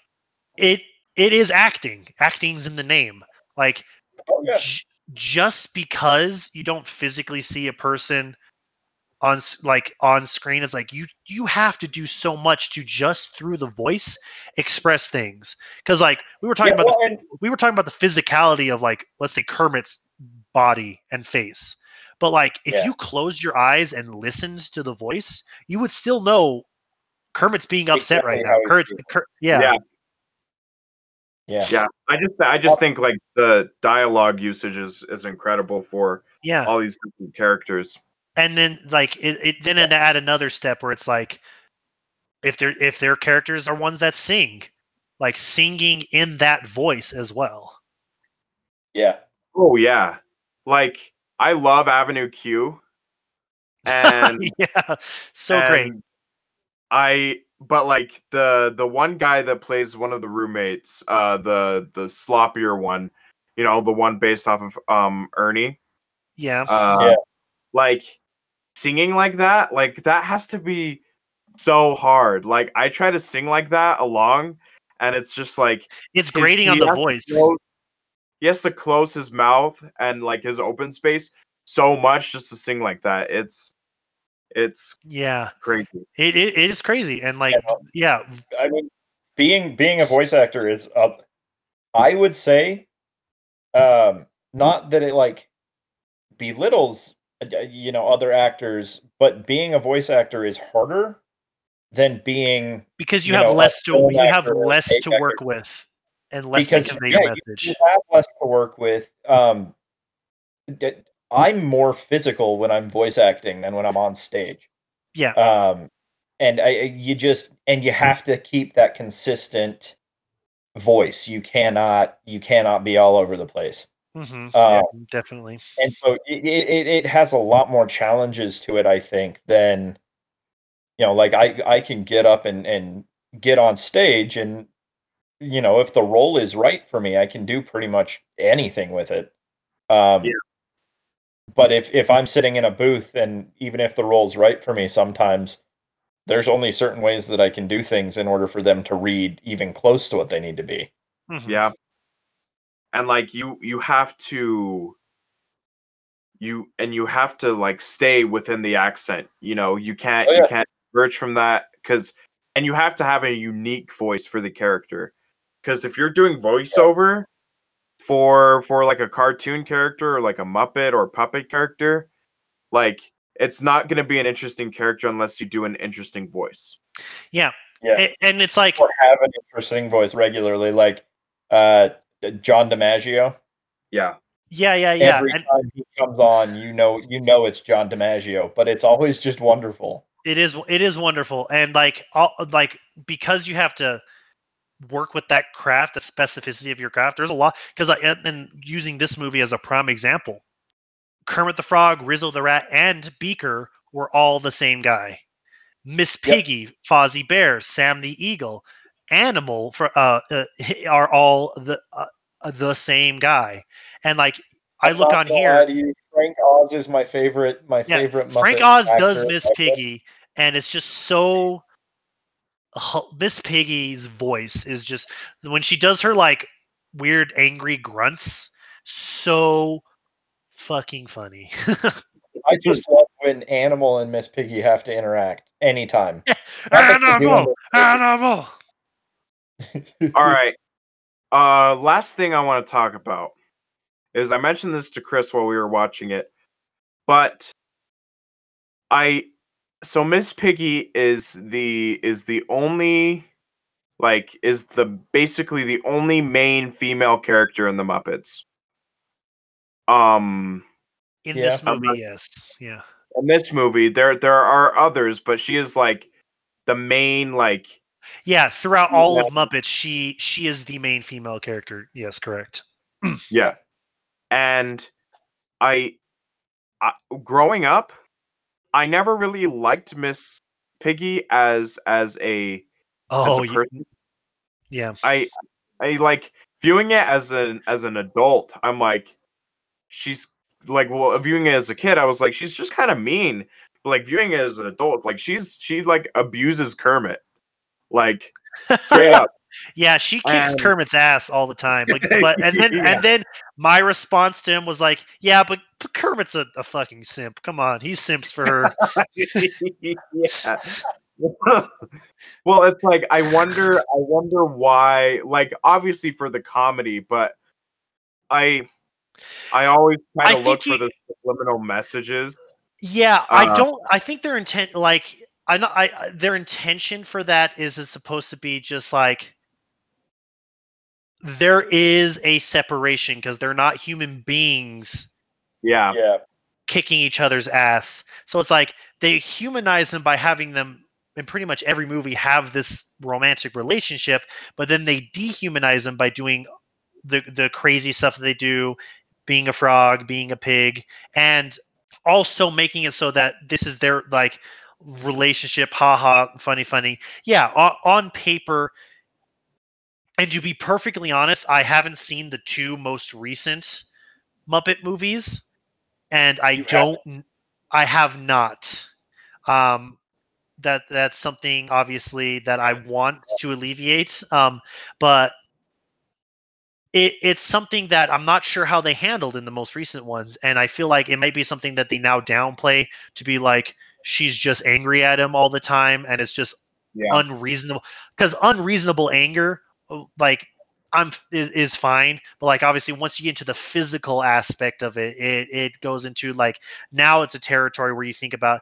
it it is acting. Acting's in the name. Like Oh, yeah. j- just because you don't physically see a person on like on screen it's like you you have to do so much to just through the voice express things because like we were talking Yeah, about well, the, and- we were talking about the physicality of like let's say kermit's body and face but like if Yeah. you closed your eyes and listened to the voice you would still know kermit's being upset Exactly right now he's Kurt's. Kurt, yeah, Yeah. yeah. Yeah, I just I just think like the dialogue usage is is incredible for yeah. all these different characters. And then like it, it then it add another step where it's like if their if their characters are ones that sing like singing in that voice as well. Yeah. Oh yeah, like I love Avenue Q, and <laughs> yeah so great. I but like the the one guy that plays one of the roommates, uh, the the sloppier one, you know, the one based off of um Ernie, yeah. Uh, Yeah. Like singing like that, like that has to be so hard. Like I try to sing like that along, and it's just like it's his- grating on the voice close- he has to close his mouth and like his open space so much just to sing like that. It's it's yeah crazy. it, it, it is crazy and like Yeah. yeah I mean, being being a voice actor is, uh, I would say, um, not that it like belittles you know other actors, but being a voice actor is harder than being because you, You have know, less to you have less to work with and less because to convey yeah, message. You, have less to work with. Um, I'm more physical when I'm voice acting than when I'm on stage. yeah. Um and I, I- you just and you have to keep that consistent voice. You cannot you cannot be all over the place hmm uh, definitely and so it, it it has a lot more challenges to it i think than you know like i i can get up and and get on stage and you know if the role is right for me i can do pretty much anything with it um Yeah. but if if i'm sitting in a booth and even if the role's right for me sometimes there's only certain ways that I can do things in order for them to read even close to what they need to be. Mhm. Yeah. And like you you have to you and you have to like stay within the accent. You know, you can't Oh, you can't diverge from that cuz and you have to have a unique voice for the character. Cuz if you're doing voiceover for for like a cartoon character or like a muppet or puppet character, like it's not going to be an interesting character unless you do an interesting voice. Yeah. Yeah. A- and it's like Or have an interesting voice regularly, like uh, John DiMaggio. Yeah. yeah, yeah, yeah. Every and time he comes on, you know, you know it's John DiMaggio, but it's always just wonderful. it is it is wonderful and like all like because you have to work with that craft the specificity of your craft there's a lot because I and, and using this movie as a prime example kermit the frog rizzo the rat and beaker were all the same guy miss Yep. piggy fozzie bear sam the eagle animal for uh, uh are all the uh, uh, the same guy and like i I'm look on here you, Frank Oz is my favorite. My Yeah, favorite. Frank Muppet Oz does. Miss Piggy, and it's just so. Miss Piggy's voice is just when she does her like weird angry grunts, so fucking funny. <laughs> I just love when Animal and Miss Piggy have to interact anytime. Not that they do Animal, animal. The- All <laughs> right. Uh last thing I want to talk about is I mentioned this to Chris while we were watching it, but I so Miss Piggy is the is the only like is the basically the only main female character in the Muppets. Um In Yeah, this movie, not- yes, yeah, in this movie there there are others, but she is like the main like yeah. Throughout all of Muppets, she she is the main female character. Yes, correct. <clears throat> Yeah. And I, I growing up, I never really liked Miss Piggy as as a as Oh, a you- person. yeah. I I like viewing it as an as an adult. I'm like she's like well viewing it as a kid I was like she's just kind of mean. But like viewing it as an adult like she's she like abuses Kermit. Like straight up. <laughs> Yeah, she kicks And- Kermit's ass all the time. Like, <laughs> but and then Yeah. and then my response to him was like, "Yeah, but, but Kermit's a, a fucking simp. Come on, he simps for her." <laughs> yeah. well, it's like I wonder I wonder why like obviously for the comedy, but I I always I kind of look think for the subliminal messages. yeah, I Uh, don't. I think their intent, like, I know, I I- their intention for that is it's supposed to be just like there is a separation because they're not human beings Yeah. yeah, kicking each other's ass. So it's like they humanize them by having them in pretty much every movie have this romantic relationship, but then they dehumanize them by doing the the crazy stuff that they do, being a frog, being a pig, and also making it so that this is their like relationship, haha, funny, funny. Yeah, on, on paper. And to be perfectly honest, I haven't seen the two most recent Muppet movies and I You don't. I have not. Um, that that's something obviously that I want to alleviate. Um, but it, it's something that I'm not sure how they handled in the most recent ones, and I feel like it might be something that they now downplay to be like she's just angry at him all the time, and it's just Yeah. unreasonable. Because unreasonable anger, uh, like I'm is, is fine, but like obviously once you get into the physical aspect of it, it it goes into like now it's a territory where you think about,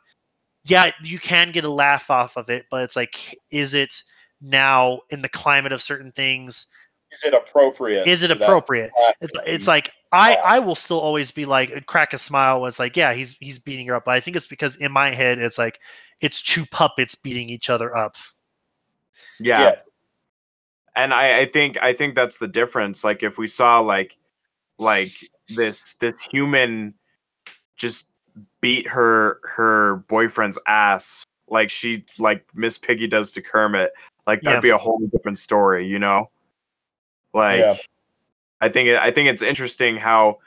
yeah, you can get a laugh off of it, but it's like, is it now in the climate of certain things? is it appropriate? Is it appropriate? It's it's like I I will still always be like uh, crack a smile when it's like yeah he's he's beating her up, but I think it's because in my head it's like it's two puppets beating each other up. Yeah. Yeah. And I, I think I think that's the difference. Like if we saw like like this this human just beat her her boyfriend's ass like she like Miss Piggy does to Kermit, like that'd Yeah. be a whole different story, you know? Like Yeah. I think I think it's interesting how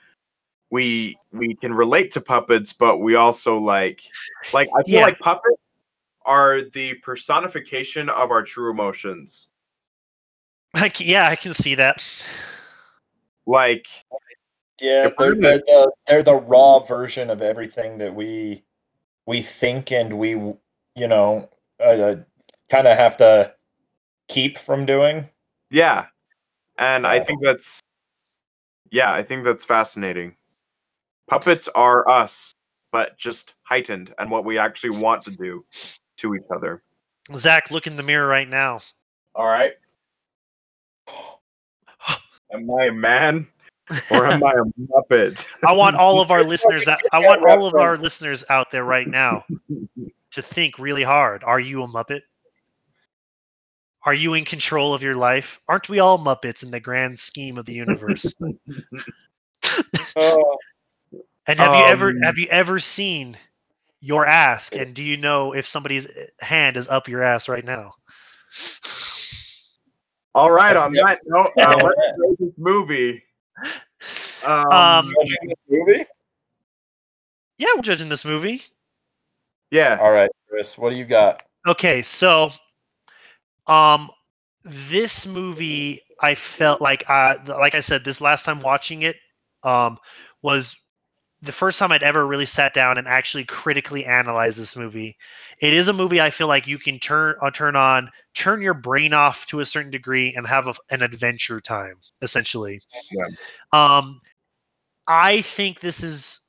we we can relate to puppets, but we also like like I feel Yeah. like puppets are the personification of our true emotions. I can, yeah, I can see that. Like, Yeah, they're, gonna- they're the they're the raw version of everything that we we think and we you know uh, kind of have to keep from doing. yeah. And I think that's, yeah, I think that's fascinating. Puppets are us, but just heightened and what we actually want to do to each other. Zach, look in the mirror right now. All right. <gasps> Am I a man or am I a muppet? <laughs> I want all of our <laughs> listeners. out- I want all of our listeners out there right now to think really hard. Are you a Muppet? Are you in control of your life? Aren't we all Muppets in the grand scheme of the universe? <laughs> Oh, And have you ever Um, have you ever seen your ass? And do you know if somebody's hand is up your ass right now? All right. On Yeah. that note, uh, Yeah. <laughs> let's rate this movie. Um, Um, this movie? Yeah, we're judging this movie. yeah. All right, Chris, what do you got? Okay, so um this movie I felt like uh like I said this last time watching it um was the first time I'd ever really sat down and actually critically analyzed this movie. It is a movie I feel like you can turn uh, turn on, turn your brain off to a certain degree and have a, an adventure time essentially. Yeah. Um I think this is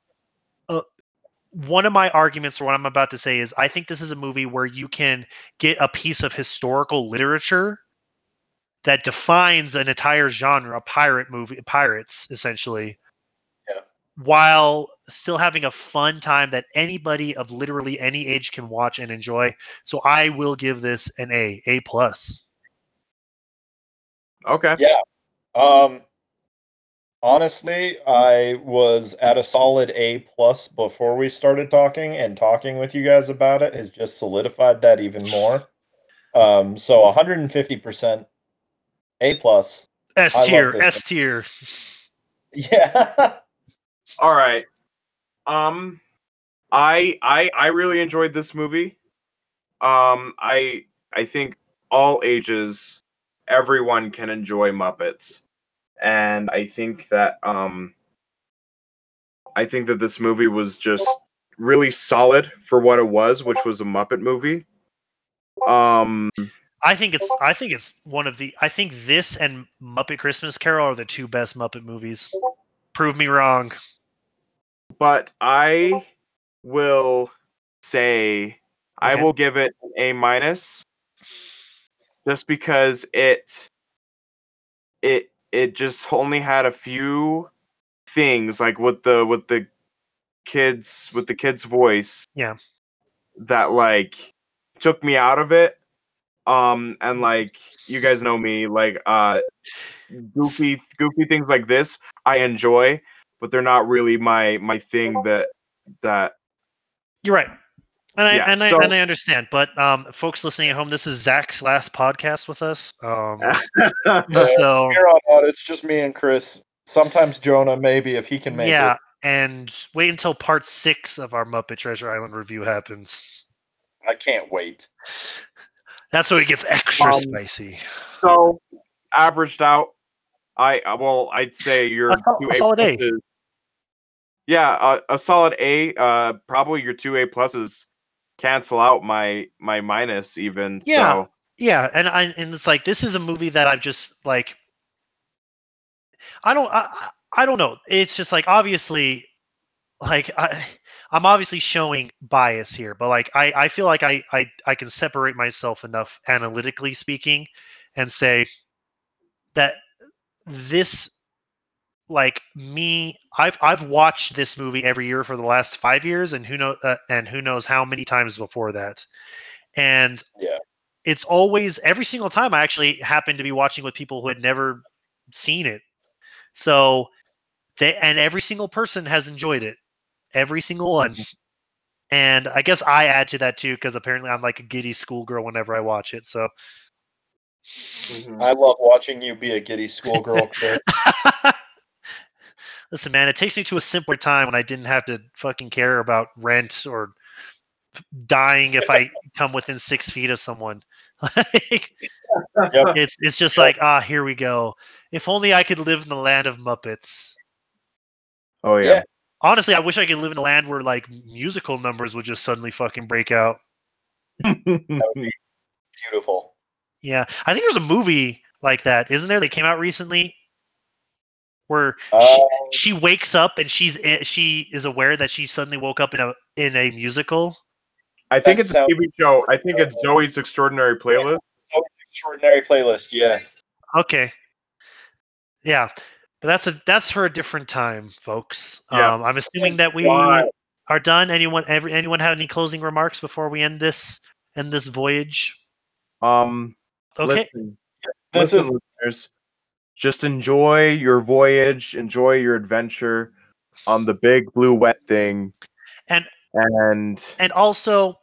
one of my arguments for what I'm about to say is I think this is a movie where you can get a piece of historical literature that defines an entire genre, a pirate movie, pirates essentially. Yeah. While still having a fun time that anybody of literally any age can watch and enjoy. So I will give this an A, A plus. Okay. Yeah. Um, honestly, I was at a solid A plus before we started talking, and talking with you guys about it has just solidified that even more. Um, so 150 percent A plus. S tier, S tier. <laughs> Yeah. All right. Um, I I I really enjoyed this movie. Um, I I think all ages, everyone can enjoy Muppets, and I think that um, I think that this movie was just really solid for what it was, which was a Muppet movie. Um, I think it's I think it's one of the I think this and Muppet Christmas Carol are the two best Muppet movies. Prove me wrong. but I will say I will give it A minus just because it it it just only had a few things like with the with the kids with the kid's voice Yeah. that like took me out of it um and like you guys know me like uh goofy goofy things like this I enjoy but they're not really my my thing that that You're right. And I Yeah, and I so- and I understand. But um folks listening at home, this is Zach's last podcast with us. Um <laughs> so Here on out, it's just me and Chris. Sometimes Jonah, maybe if he can make yeah, it. Yeah, and wait until part six of our Muppet Treasure Island review happens. I can't wait. That's when it gets extra Um, spicy. So averaged out, I uh, well, I'd say your A two a solid A. pluses- Yeah, uh, a solid A. Uh, probably your two A pluses cancel out my my minus even. Yeah. So Yeah, and I and it's like this is a movie that I've just like I don't I, I I don't know. It's just like obviously like I I'm obviously showing bias here, but like I I feel like I I I can separate myself enough analytically speaking and say that this like me I've I've watched this movie every year for the last 5 years and who know uh, and who knows how many times before that. And Yeah. it's always every single time I actually happen to be watching with people who had never seen it. So they and every single person has enjoyed it. Every single one. And I guess I add to that too because apparently I'm like a giddy schoolgirl whenever I watch it. So I love watching you be a giddy schoolgirl. <laughs> Listen, man, it takes me to a simpler time when I didn't have to fucking care about rent or dying if I <laughs> come within six feet of someone. <laughs> Like, Yep. it's it's just Yep. like ah, here we go. If only I could live in the land of Muppets. Oh yeah. Yeah. Honestly, I wish I could live in a land where like musical numbers would just suddenly fucking break out. <laughs> Beautiful. Yeah, I think there's a movie like that, isn't there? That came out recently, where Uh, she, she wakes up and she's she is aware that she suddenly woke up in a in a musical. I think That it's a TV show. I think it's Zoey's Extraordinary Playlist. Zoey's extraordinary playlist. Yeah. Okay, yeah, but that's a that's for a different time, folks. Yeah. Um, I'm assuming that we Why? are done. Anyone every, anyone have any closing remarks before we end this end this voyage? Um, Okay, listen, This listen, is listeners, just enjoy your voyage, enjoy your adventure on the big blue wet thing, And- and and also.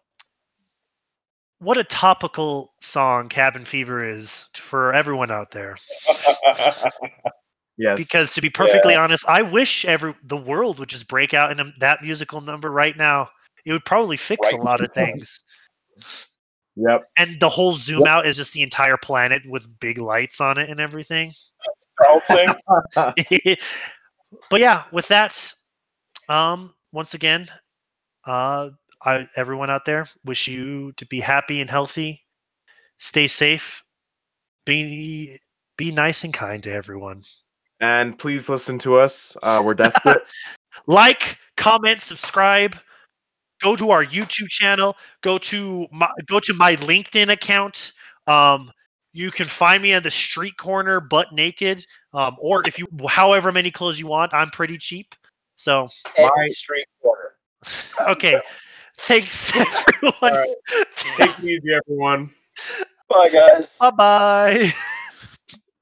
What a topical song Cabin Fever is for everyone out there. <laughs> yes, because to be perfectly honest i wish every the world would just break out in a, that musical number right now. It would probably fix a lot of <laughs> things. Yep, and the whole zoom out is just the entire planet with big lights on it and everything bouncing. <laughs> but yeah with that um once again uh I, everyone out there wish you to be happy and healthy stay safe be be nice and kind to everyone and please listen to us. Uh, we're desperate. <laughs> like, comment, subscribe. Go to our YouTube channel. Go to my go to my LinkedIn account. Um, you can find me on the street corner, butt naked. Um, or if you, however many clothes you want, I'm pretty cheap. So My- street corner. <laughs> okay, thanks <laughs> everyone. All right. Take it easy, everyone. Bye, guys. Bye bye. <laughs>